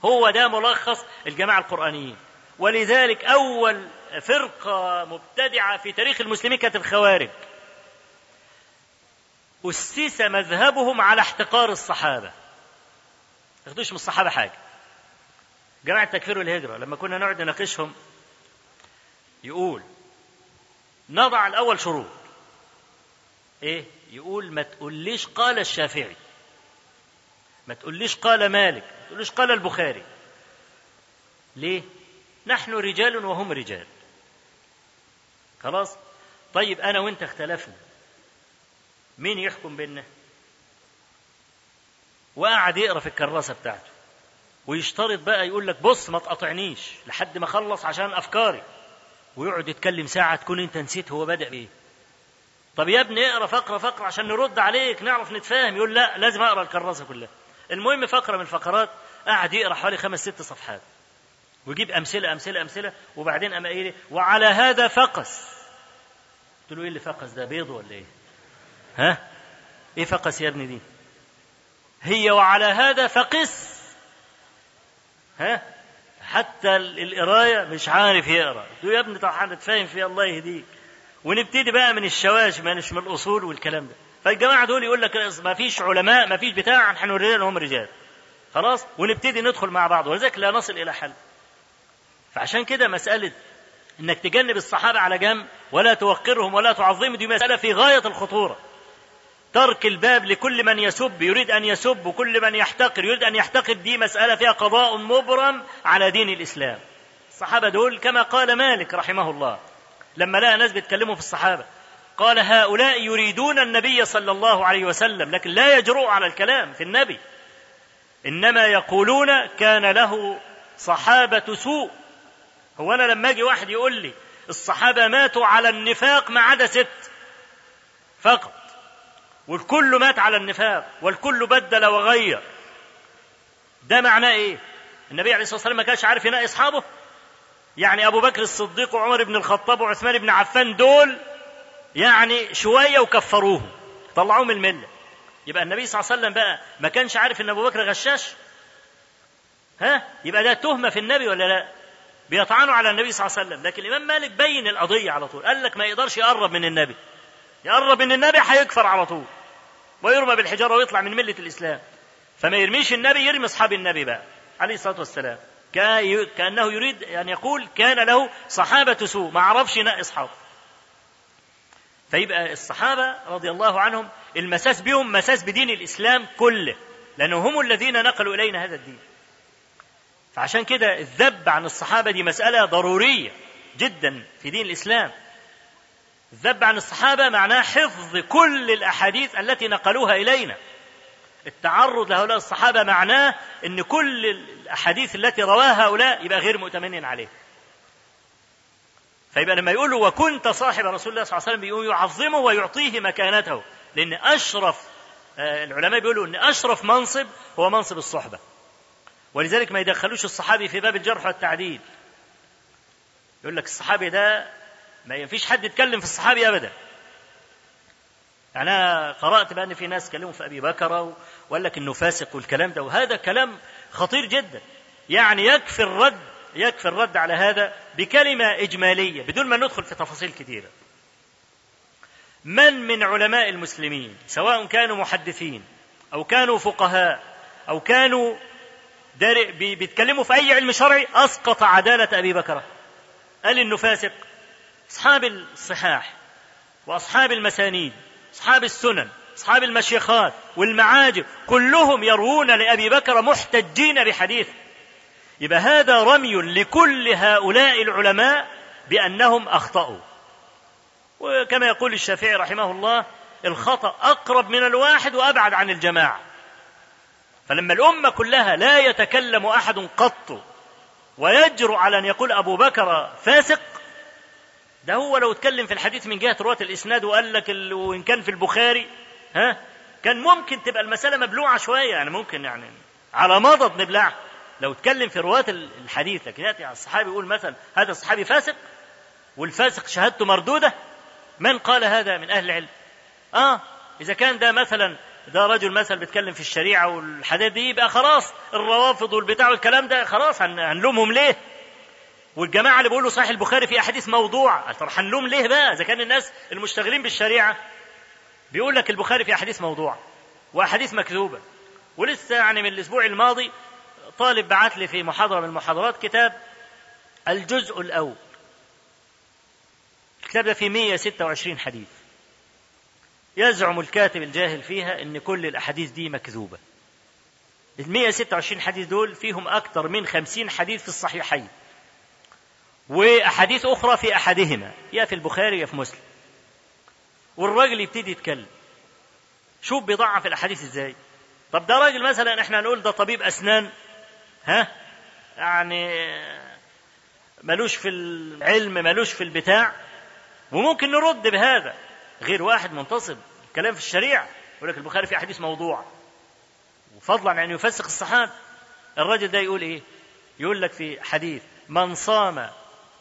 هو ده ملخص الجماعة القرآنيين. ولذلك أول فرقة مبتدعة في تاريخ المسلمين كانت الخوارج. أسس مذهبهم على احتقار الصحابة. ما ياخدوش من الصحابة حاجة. جماعة التكفير والهجرة لما كنا نقعد نناقشهم يقول نضع الأول شروط. إيه؟ يقول ما تقوليش قال الشافعي. ما تقوليش قال مالك ما تقوليش قال البخاري. ليه؟ نحن رجال وهم رجال. خلاص؟ طيب أنا وأنت اختلفنا. مين يحكم بيننا؟ وقعد يقرأ في الكراسة بتاعته. ويشترط بقى يقول لك بص ما تقاطعنيش لحد ما أخلص عشان أفكاري. ويقعد يتكلم ساعة تكون أنت نسيت هو بدأ بإيه طب يا ابني اقرأ فقرة فقرة عشان نرد عليك نعرف نتفاهم. يقول لا لازم أقرأ الكراسة كلها. المهم فقرة من الفقرات قعد يقرأ حوالي خمس ست صفحات ويجيب أمثلة أمثلة أمثلة وبعدين أما إيه وعلى هذا فقس. قلت له إيه اللي فقس ده بيض ولا إيه؟ ها؟ إيه فقس يا ابني دي؟ هي وعلى هذا فقس. ها؟ حتى القراية مش عارف يقرأ. يا ابني طب هنتفاهم فيها الله يهديك. ونبتدي بقى من الشواش مش من الأصول والكلام ده. فالجماعة دول يقول لك ما فيش علماء ما فيش بتاع نحن رجال هم رجال. خلاص؟ ونبتدي ندخل مع بعض ولذلك لا نصل إلى حل. فعشان كده مسألة إنك تجنب الصحابة على جنب ولا توقرهم ولا تعظمهم دي مسألة في غاية الخطورة. ترك الباب لكل من يسب يريد أن يسب وكل من يحتقر يريد أن يحتقر دي مسألة فيها قضاء مبرم على دين الإسلام. الصحابة دول كما قال مالك رحمه الله لما لقى ناس بيتكلموا في الصحابة قال هؤلاء يريدون النبي صلى الله عليه وسلم لكن لا يجرؤوا على الكلام في النبي. إنما يقولون كان له صحابة سوء. هو أنا لما أجي واحد يقول لي الصحابة ماتوا على النفاق ما عدا ست فقط والكل مات على النفاق والكل بدل وغير. ده معناه إيه؟ النبي عليه الصلاة والسلام ما كانش عارف ينقي أصحابه؟ يعني أبو بكر الصديق وعمر بن الخطاب وعثمان بن عفان دول يعني شوية وكفروهم طلعوه من الملة. يبقى النبي صلى الله عليه وسلم بقى ما كانش عارف إن أبو بكر غشاش؟ ها؟ يبقى ده تهمة في النبي ولا لا؟ بيطعنوا على النبي صلى الله عليه وسلم لكن الإمام مالك بين القضية على طول قال لك ما يقدرش يقرب من النبي. يقرب من النبي هيكفر على طول ويرمى بالحجارة ويطلع من ملة الإسلام. فما يرميش النبي يرمي أصحاب النبي بقى عليه الصلاة والسلام. كأنه يريد أن يقول كان له صحابة سوء ما عرفش ينقي اصحابه فيبقى الصحابة رضي الله عنهم المساس بهم مساس بدين الإسلام كله لانهم هم الذين نقلوا إلينا هذا الدين. فعشان كده الذب عن الصحابة دي مسألة ضرورية جدا في دين الإسلام. الذب عن الصحابة معناه حفظ كل الأحاديث التي نقلوها إلينا. التعرض لهؤلاء الصحابة معناه أن كل الأحاديث التي رواها هؤلاء يبقى غير مؤتمن عليه. فيبقى لما يقول وكنت صاحب رسول الله صلى الله عليه وسلم يعظمه ويعطيه مكانته. لأن أشرف آه، العلماء بيقولوا أن أشرف منصب هو منصب الصحبة. ولذلك ما يدخلوش الصحابي في باب الجرح والتعديل. يقول لك الصحابي ده ما فيش حد يتكلم في الصحابي أبدا. يعني أنا قرأت بأن في ناس كلموا في أبي بكر وقال لك إنه فاسق والكلام ده. وهذا كلام خطير جدا. يعني يكفي الرد يكفي الرد على هذا بكلمة إجمالية بدون ما ندخل في تفاصيل كثيرة. من من علماء المسلمين سواء كانوا محدثين أو كانوا فقهاء أو كانوا بيتكلموا في أي علم شرعي أسقط عدالة أبي بكر. قال إنه فاسق أصحاب الصحاح وأصحاب المسانيد أصحاب السنن أصحاب المشيخات والمعاجم كلهم يروون لأبي بكر محتجين بحديث يبقى هذا رمي لكل هؤلاء العلماء بأنهم أخطأوا. وكما يقول الشافعي رحمه الله الخطأ أقرب من الواحد وأبعد عن الجماعة. فلما الأمة كلها لا يتكلم أحد قط ويجرؤ على أن يقول أبو بكر فاسق ده هو لو اتكلم في الحديث من جهة رواة الإسناد وقال لك وإن كان في البخاري ها كان ممكن تبقى المسألة مبلوعة شوية يعني ممكن يعني على مضض نبلعها لو اتكلم في رواة الحديث لكن يأتي على الصحابي يقول مثلا هذا الصحابي فاسق والفاسق شهادته مردودة من قال هذا من أهل العلم؟ آه إذا كان ده مثلا ده رجل مثلا بيتكلم في الشريعة والحديث دي يبقى خلاص الروافض والبتاع والكلام ده خلاص هنلومهم ليه؟ والجماعة اللي بيقولوا صحيح البخاري في أحاديث موضوع طب هنلوم ليه بقى؟ إذا كان الناس المشتغلين بالشريعة. بيقول لك البخاري في أحاديث موضوع وأحاديث مكذوبة ولسه يعني من الأسبوع الماضي طالب بعت لي في محاضرة من المحاضرات كتاب الجزء الأول. الكتاب ده فيه 126 حديث. يزعم الكاتب الجاهل فيها إن كل الأحاديث دي مكذوبة. ال 126 حديث دول فيهم أكثر من 50 حديث في الصحيحين. وأحاديث أخرى في أحدهما يا في البخاري يا في مسلم. والراجل يبتدي يتكلم. شوف بيضعف الأحاديث إزاي. طب ده راجل مثلا إحنا نقول ده طبيب أسنان. ها؟ يعني ملوش في العلم ملوش في البتاع. وممكن نرد بهذا. غير واحد منتصب. كلام في الشريعة. يقول لك البخاري في حديث موضوع. وفضلا عن يعني يفسق الصحابة. الرجل ده يقول إيه؟ يقول لك في حديث من صام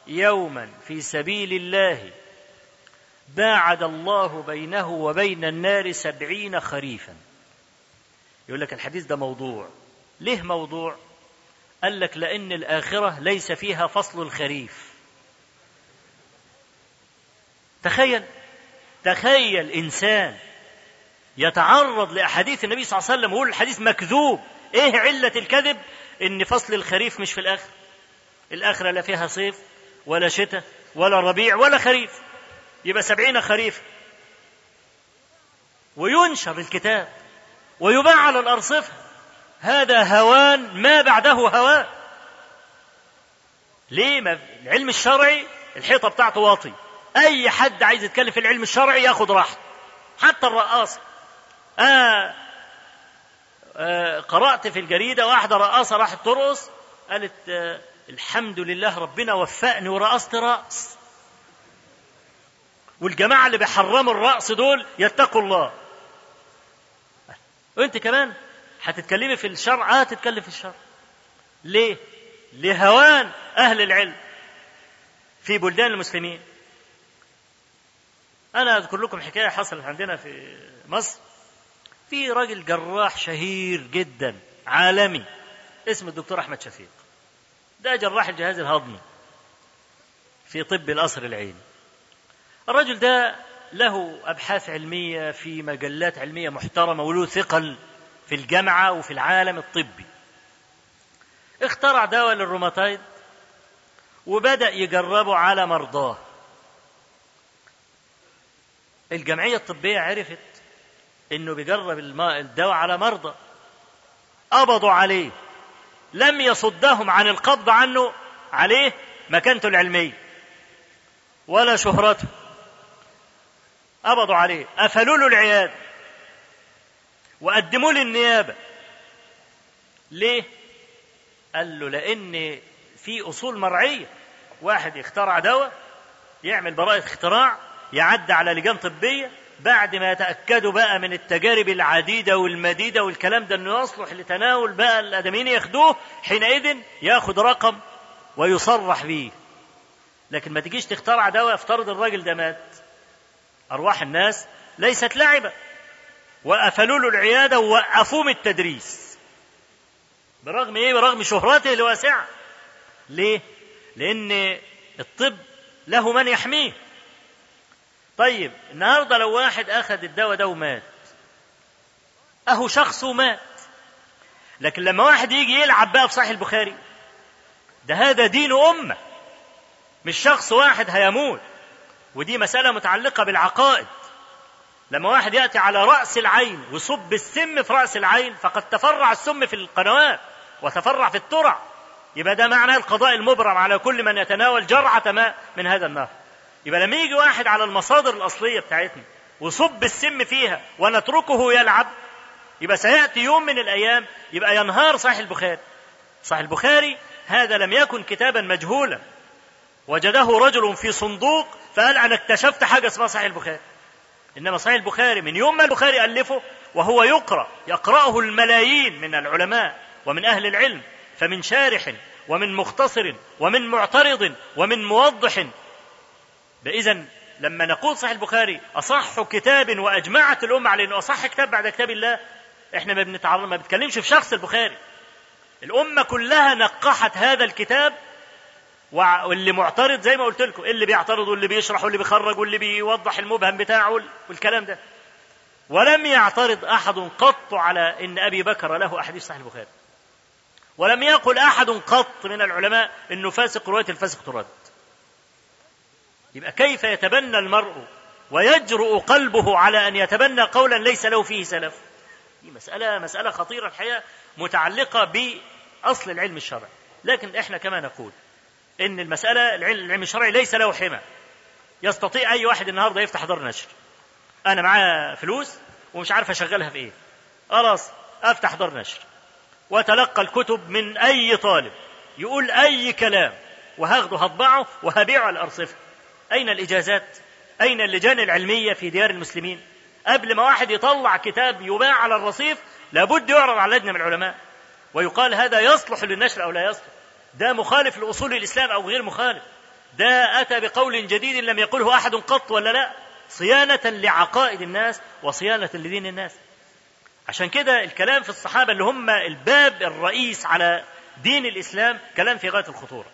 يوما في سبيل الله باعد الله بينه وبين النار سبعين خريفا. يقول لك الحديث ده موضوع. ليه موضوع؟ قال لك لأن الآخرة ليس فيها فصل الخريف. تخيل تخيل إنسان يتعرض لأحاديث النبي صلى الله عليه وسلم ويقول الحديث مكذوب. إيه علة الكذب؟ إن فصل الخريف مش في الآخر. الآخرة لا فيها صيف ولا شتاء ولا ربيع ولا خريف. يبقى سبعين خريف. وينشر الكتاب ويباع على الأرصفة. هذا هوان ما بعده هوان. ليه؟ ما العلم الشرعي الحيطة بتاعته واطي. أي حد عايز يتكلم في العلم الشرعي ياخد راحته. حتى الرقاصة. آه آه قرأت في الجريدة واحدة رقاصة راحت ترقص قالت آه الحمد لله ربنا وفقني ورقصت رأس والجماعة اللي بيحرموا الرأس دول يتقوا الله. وانت كمان؟ هتتكلمي في الشرع؟ آه تتكلم في الشرع. ليه؟ لهوان أهل العلم في بلدان المسلمين. أنا أذكر لكم حكاية حصلت عندنا في مصر. في راجل جراح شهير جدا عالمي اسمه الدكتور أحمد شفيق. ده جراح الجهاز الهضمي في طب القصر العيني. الرجل ده له أبحاث علمية في مجلات علمية محترمة وله ثقل. في الجامعة وفي العالم الطبي. اخترع دواء للروماتايد وبدأ يجربه على مرضاه. الجمعية الطبية عرفت إنه بيجرب الدواء على مرضى. قبضوا عليه. لم يصدهم عن القبض عنه عليه مكانته العلمية ولا شهرته. قبضوا عليه. قفلوا له العيادة. وقدموا له النيابة. ليه؟ قال له لأن في أصول مرعية. واحد يخترع دواء يعمل براءه اختراع يعدي على لجان طبية. بعد ما يتأكدوا بقى من التجارب العديدة والمديدة والكلام ده إنه يصلح لتناول بقى الأدميين ياخدوه حينئذ ياخد رقم ويصرح به لكن ما تجيش تخترع دواء افترض الراجل ده مات. أرواح الناس ليست لعبة. وقفلوا له العيادة ووقفوه من التدريس. برغم إيه؟ برغم شهرته الواسعة. ليه؟ لأن الطب له من يحميه. طيب النهارده لو واحد أخذ الدواء ده ومات أهو شخص ومات لكن لما واحد يجي يلعب بقى في صحيح البخاري ده هذا دين أمة. مش شخص واحد هيموت. ودي مسألة متعلقة بالعقائد. لما واحد يأتي على رأس العين ويصب السم في رأس العين فقد تفرع السم في القنوات وتفرع في الترع. يبقى ده معناه القضاء المبرم على كل من يتناول جرعة ماء من هذا النهر. يبقى لما يجي واحد على المصادر الأصلية بتاعتنا وصب السم فيها ونتركه يلعب يبقى سيأتي يوم من الأيام يبقى ينهار صحيح البخاري. صحيح البخاري هذا لم يكن كتابا مجهولا. وجده رجل في صندوق فقال أنا اكتشفت حاجة اسمها صحيح البخاري. إنما صحيح البخاري من يوم ما البخاري ألفه وهو يقرأ يقرأه الملايين من العلماء ومن أهل العلم فمن شارح ومن مختصر ومن معترض ومن موضح. إذا لما نقول صحيح البخاري أصح كتاب وأجمعت الأمة على أنه أصح كتاب بعد كتاب الله إحنا ما بنتعرض ما بنتكلمش في شخص البخاري. الأمة كلها نقحت هذا الكتاب واللي معترض زي ما قلت لكم اللي بيعترض واللي بيشرح واللي بيخرج واللي بيوضح المبهم بتاعه والكلام ده. ولم يعترض أحد قط على أن أبي بكر له أحاديث صحيح البخاري. ولم يقل أحد قط من العلماء أنه فاسق رواية الفاسق ترد يبقى كيف يتبنى المرء ويجرؤ قلبه على أن يتبنى قولا ليس له فيه سلف؟ دي مساله مسألة خطيرة الحقيقة متعلقة بأصل العلم الشرعي. لكن إحنا كما نقول إن المسألة العلم الشرعي ليس له حمى. يستطيع أي واحد النهارده يفتح دار نشر أنا معاه فلوس ومش عارف أشغلها في إيه. خلاص أفتح دار نشر وأتلقى الكتب من أي طالب. يقول أي كلام. وهاخده هطبعه وهبيعه على الارصفه أين الإجازات؟ أين اللجان العلمية في ديار المسلمين؟ قبل ما واحد يطلع كتاب يباع على الرصيف لابد يعرض على لجنة من العلماء. ويقال هذا يصلح للنشر أو لا يصلح. ده مخالف لأصول الإسلام أو غير مخالف. ده أتى بقول جديد لم يقله أحد قط ولا لا؟ صيانة لعقائد الناس وصيانة لدين الناس. عشان كده الكلام في الصحابة اللي هم الباب الرئيس على دين الإسلام كلام في غاية الخطورة.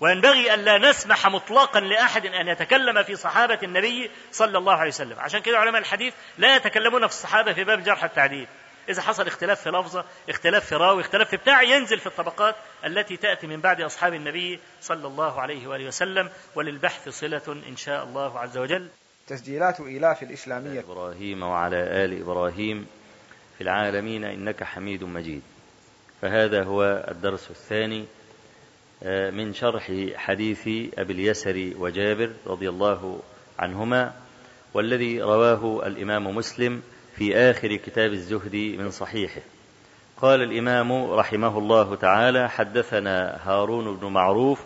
وينبغي أن لا نسمح مطلقا لأحد أن يتكلم في صحابة النبي صلى الله عليه وسلم. عشان كده علماء الحديث لا يتكلمون في الصحابة في باب الجرح التعديل. إذا حصل اختلاف في لفظة اختلاف في راوي اختلاف في بتاع ينزل في الطبقات التي تأتي من بعد أصحاب النبي صلى الله عليه وآله وسلم وللبحث صلة إن شاء الله عز وجل. تسجيلات إيلاف الإسلامية. إبراهيم وعلى آل إبراهيم في العالمين إنك حميد مجيد. فهذا هو الدرس الثاني آه، من شرح حديث أبي اليسر وجابر رضي الله عنهما والذي رواه الإمام مسلم في آخر كتاب الزهد من صحيحه. قال الإمام رحمه الله تعالى حدثنا هارون بن معروف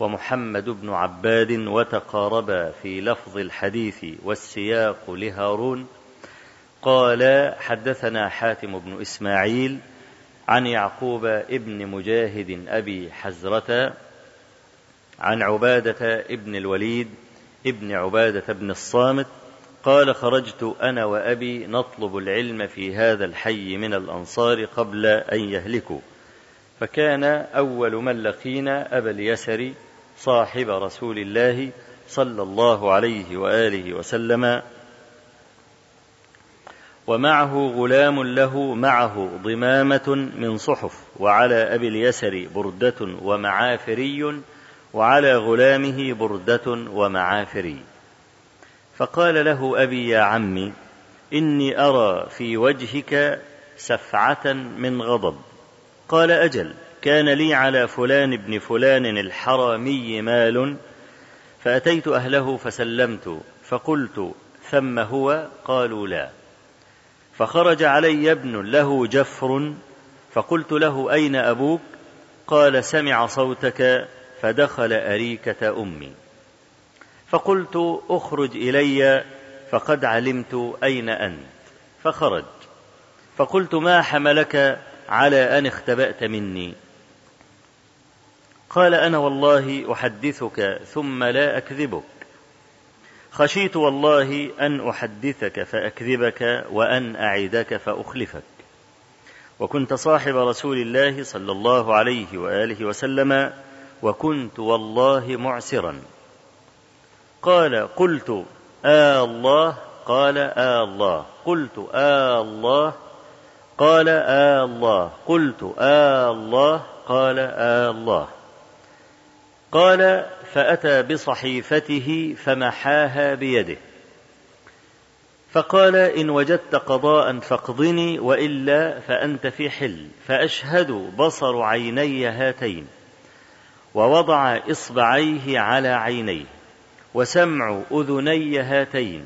ومحمد بن عباد وتقاربا في لفظ الحديث والسياق لهارون. قال حدثنا حاتم بن إسماعيل عن يعقوب ابن مجاهد أبي حزرة عن عبادة ابن الوليد ابن عبادة بن الصامت قال خرجت أنا وأبي نطلب العلم في هذا الحي من الأنصار قبل أن يهلكوا. فكان أول من لقينا أبا اليسر صاحب رسول الله صلى الله عليه وآله وسلم ومعه غلام له معه ضمامة من صحف وعلى أبي اليسر بردة ومعافري وعلى غلامه بردة ومعافري. فقال له أبي يا عمي إني أرى في وجهك سفعة من غضب. قال أجل كان لي على فلان ابن فلان الحرامي مال فأتيت أهله فسلمت فقلت ثم هو؟ قالوا لا. فخرج علي ابن له جفر فقلت له أين أبوك؟ قال سمع صوتك فدخل أريكة أمي. فقلت اخرج إلي فقد علمت أين أنت. فخرج. فقلت ما حملك على أن اختبأت مني؟ قال أنا والله أحدثك ثم لا أكذبك. خشيت والله أن أحدثك فأكذبك وأن أعدك فأخلفك. وكنت صاحب رسول الله صلى الله عليه وآله وسلم وكنت والله معسرا. قال قلت آه الله قال آه الله قلت آه الله قال آه الله قلت آه الله قال آه الله قال فأتى بصحيفته فمحاها بيده فقال إن وجدت قضاء فاقضني وإلا فأنت في حل فأشهد بصر عيني هاتين ووضع إصبعيه على عينيه وسمع أذني هاتين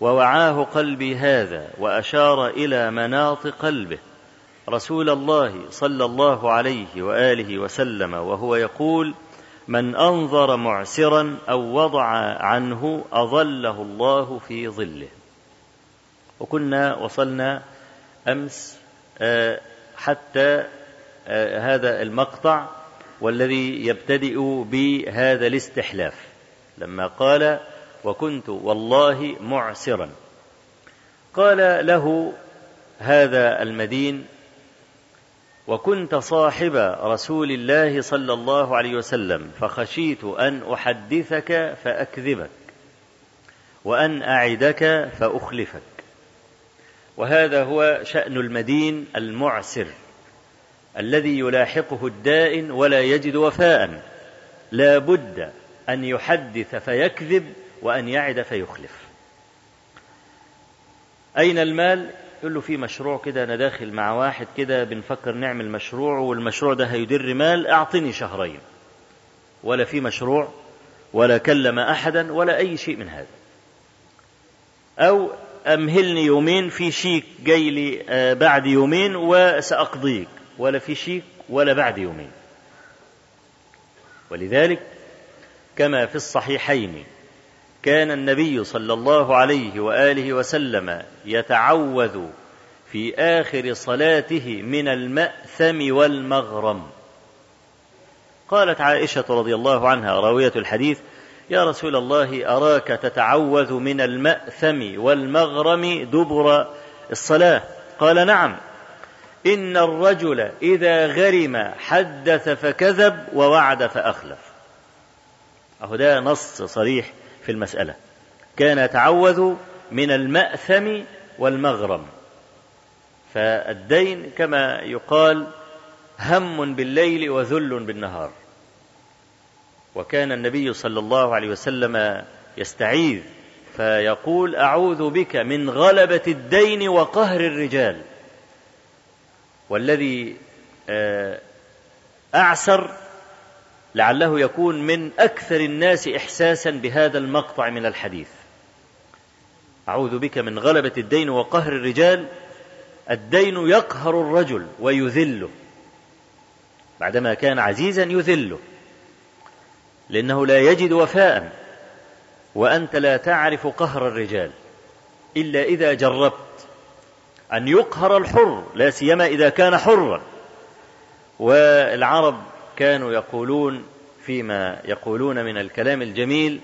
ووعاه قلبي هذا وأشار إلى مناط قلبه. رسول الله صلى الله عليه وآله وسلم وهو يقول من أنظر معسرا أو وضع عنه أظله الله في ظله. وكنا وصلنا أمس آه، حتى آه، هذا المقطع والذي يبتدئ بهذا الاستحلاف. لما قال وكنت والله معسرا. قال له هذا المدين وكنت صاحب رسول الله صلى الله عليه وسلم فخشيت أن أحدثك فأكذبك وأن أعدك فأخلفك. وهذا هو شأن المدين المعسر الذي يلاحقه الدائن ولا يجد وفاء لا بد أن يحدث فيكذب وأن يعد فيخلف. أين المال؟ يقول له في مشروع كده أنا داخل مع واحد كده بنفكر نعمل مشروع والمشروع ده هيدر مال أعطني شهرين. ولا في مشروع ولا كلم أحدا ولا أي شيء من هذا. أو أمهلني يومين في شيك جاي لي آه، بعد يومين وسأقضيك. ولا في شيك ولا بعد يومين. ولذلك كما في الصحيحين. كان النبي صلى الله عليه وآله وسلم يتعوذ في آخر صلاته من المأثم والمغرم. قالت عائشة رضي الله عنها راوية الحديث يا رسول الله أراك تتعوذ من المأثم والمغرم دبر الصلاة؟ قال نعم. إن الرجل إذا غرم حدث فكذب ووعد فأخلف. أهو ده نص صريح في المسألة. كان يتعوذ من المأثم والمغرم. فالدين كما يقال هم بالليل وذل بالنهار. وكان النبي صلى الله عليه وسلم يستعيذ فيقول أعوذ بك من غلبة الدين وقهر الرجال. والذي آه، أعسر لعله يكون من أكثر الناس احساسا بهذا المقطع من الحديث. أعوذ بك من غلبة الدين وقهر الرجال. الدين يقهر الرجل ويذله. بعدما كان عزيزا يذله. لأنه لا يجد وفاء. وأنت لا تعرف قهر الرجال. إلا إذا جربت أن يقهر الحر. لا سيما إذا كان حرا. والعرب كانوا يقولون فيما يقولون من الكلام الجميل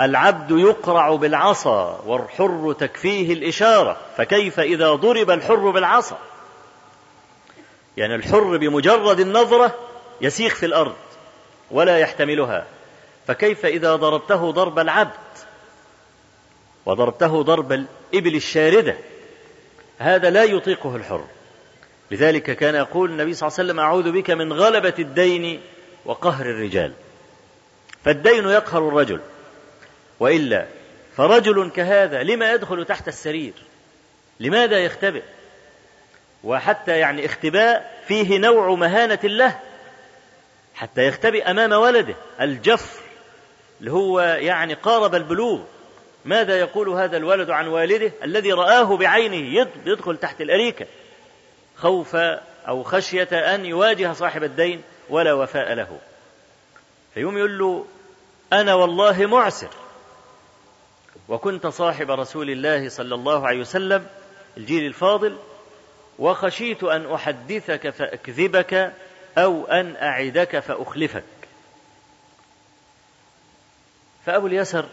العبد يقرع بالعصا والحر تكفيه الإشارة فكيف إذا ضرب الحر بالعصا؟ يعني الحر بمجرد النظرة يسيخ في الأرض ولا يحتملها فكيف إذا ضربته ضرب العبد وضربته ضرب الإبل الشاردة؟ هذا لا يطيقه الحر. لذلك كان يقول النبي صلى الله عليه وسلم أعوذ بك من غلبة الدين وقهر الرجال. فالدين يقهر الرجل وإلا فرجل كهذا لما يدخل تحت السرير؟ لماذا يختبئ؟ وحتى يعني اختباء فيه نوع مهانة له حتى يختبئ أمام ولده الجفر اللي هو يعني قارب البلوغ. ماذا يقول هذا الولد عن والده الذي رآه بعينه؟ يدخل تحت الأريكة. خوف أو خشية أن يواجه صاحب الدين ولا وفاء له. فيوم يقول له أنا والله معسر. وكنت صاحب رسول الله صلى الله عليه وسلم الجيل الفاضل وخشيت أن أحدثك فأكذبك أو أن أعدك فأخلفك. فأبو اليسر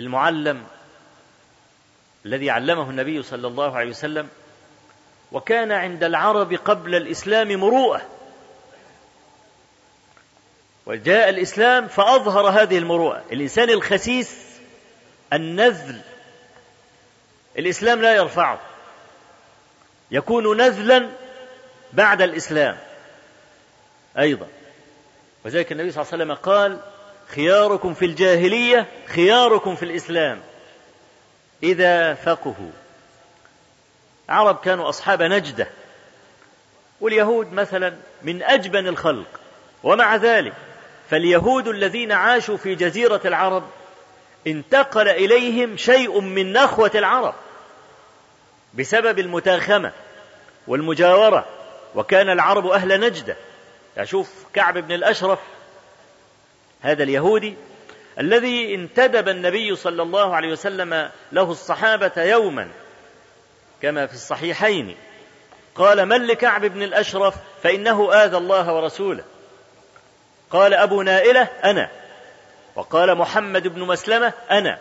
المعلم الذي علمه النبي صلى الله عليه وسلم وكان عند العرب قبل الإسلام مروءة. وجاء الإسلام فأظهر هذه المروءة. الإنسان الخسيس النذل. الإسلام لا يرفعه. يكون نذلا بعد الإسلام أيضا. وذلك النبي صلى الله عليه وسلم قال خياركم في الجاهلية خياركم في الإسلام. إذا فقهوا. عرب كانوا أصحاب نجدة. واليهود مثلا من أجبن الخلق. ومع ذلك فاليهود الذين عاشوا في جزيرة العرب انتقل إليهم شيء من نخوة العرب بسبب المتاخمة والمجاورة. وكان العرب أهل نجدة. أشوف كعب بن الأشرف هذا اليهودي الذي انتدب النبي صلى الله عليه وسلم له الصحابة يوما. كما في الصحيحين. قال من لكعب بن الأشرف فإنه آذى الله ورسوله. قال أبو نائلة أنا. وقال محمد بن مسلمة أنا.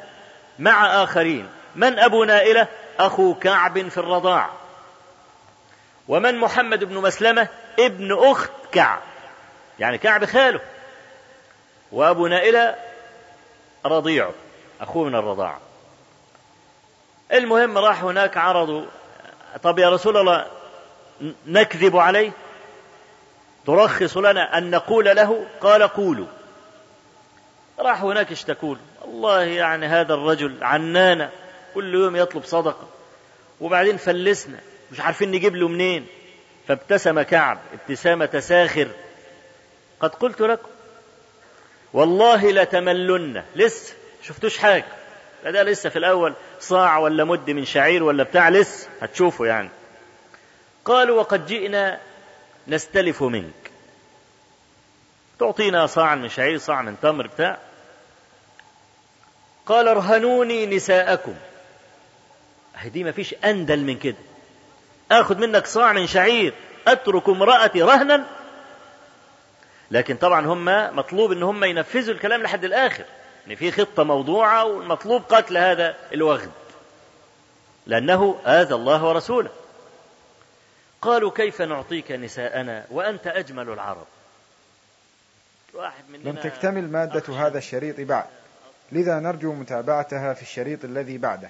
مع آخرين. من أبو نائلة؟ أخو كعب في الرضاع. ومن محمد بن مسلمة؟ ابن أخت كعب. يعني كعب خاله. وأبو نائلة رضيعه أخوه من الرضاعة المهم راح هناك عرضوا طب يا رسول الله نكذب عليه؟ ترخص لنا أن نقول له قال قولوا. راح هناك اشتكوا والله يعني هذا الرجل عنانا كل يوم يطلب صدقة. وبعدين فلسنا مش عارفين نجيب له منين. فابتسم كعب ابتسامة ساخر. قد قلت لكم والله لتملن. لسه شفتوش حاجة؟ ده لسه في الأول صاع ولا مد من شعير ولا بتاع لسه هتشوفوا يعني. قالوا وقد جئنا نستلف منك. تعطينا صاعا من شعير صاع من تمر بتاع. قال ارهنوني نساءكم. دي ما فيش أندل من كده. آخذ منك صاع من شعير أترك امرأتي رهنا. لكن طبعا هم مطلوب إن هم ينفذوا الكلام لحد الآخر. ان في خطة موضوعة والمطلوب قتل هذا الوغد. لأنه آذى الله ورسوله. قالوا كيف نعطيك نساءنا وأنت أجمل العرب؟ واحد لم تكتمل مادة هذا الشريط بعد. لذا نرجو متابعتها في الشريط الذي بعده.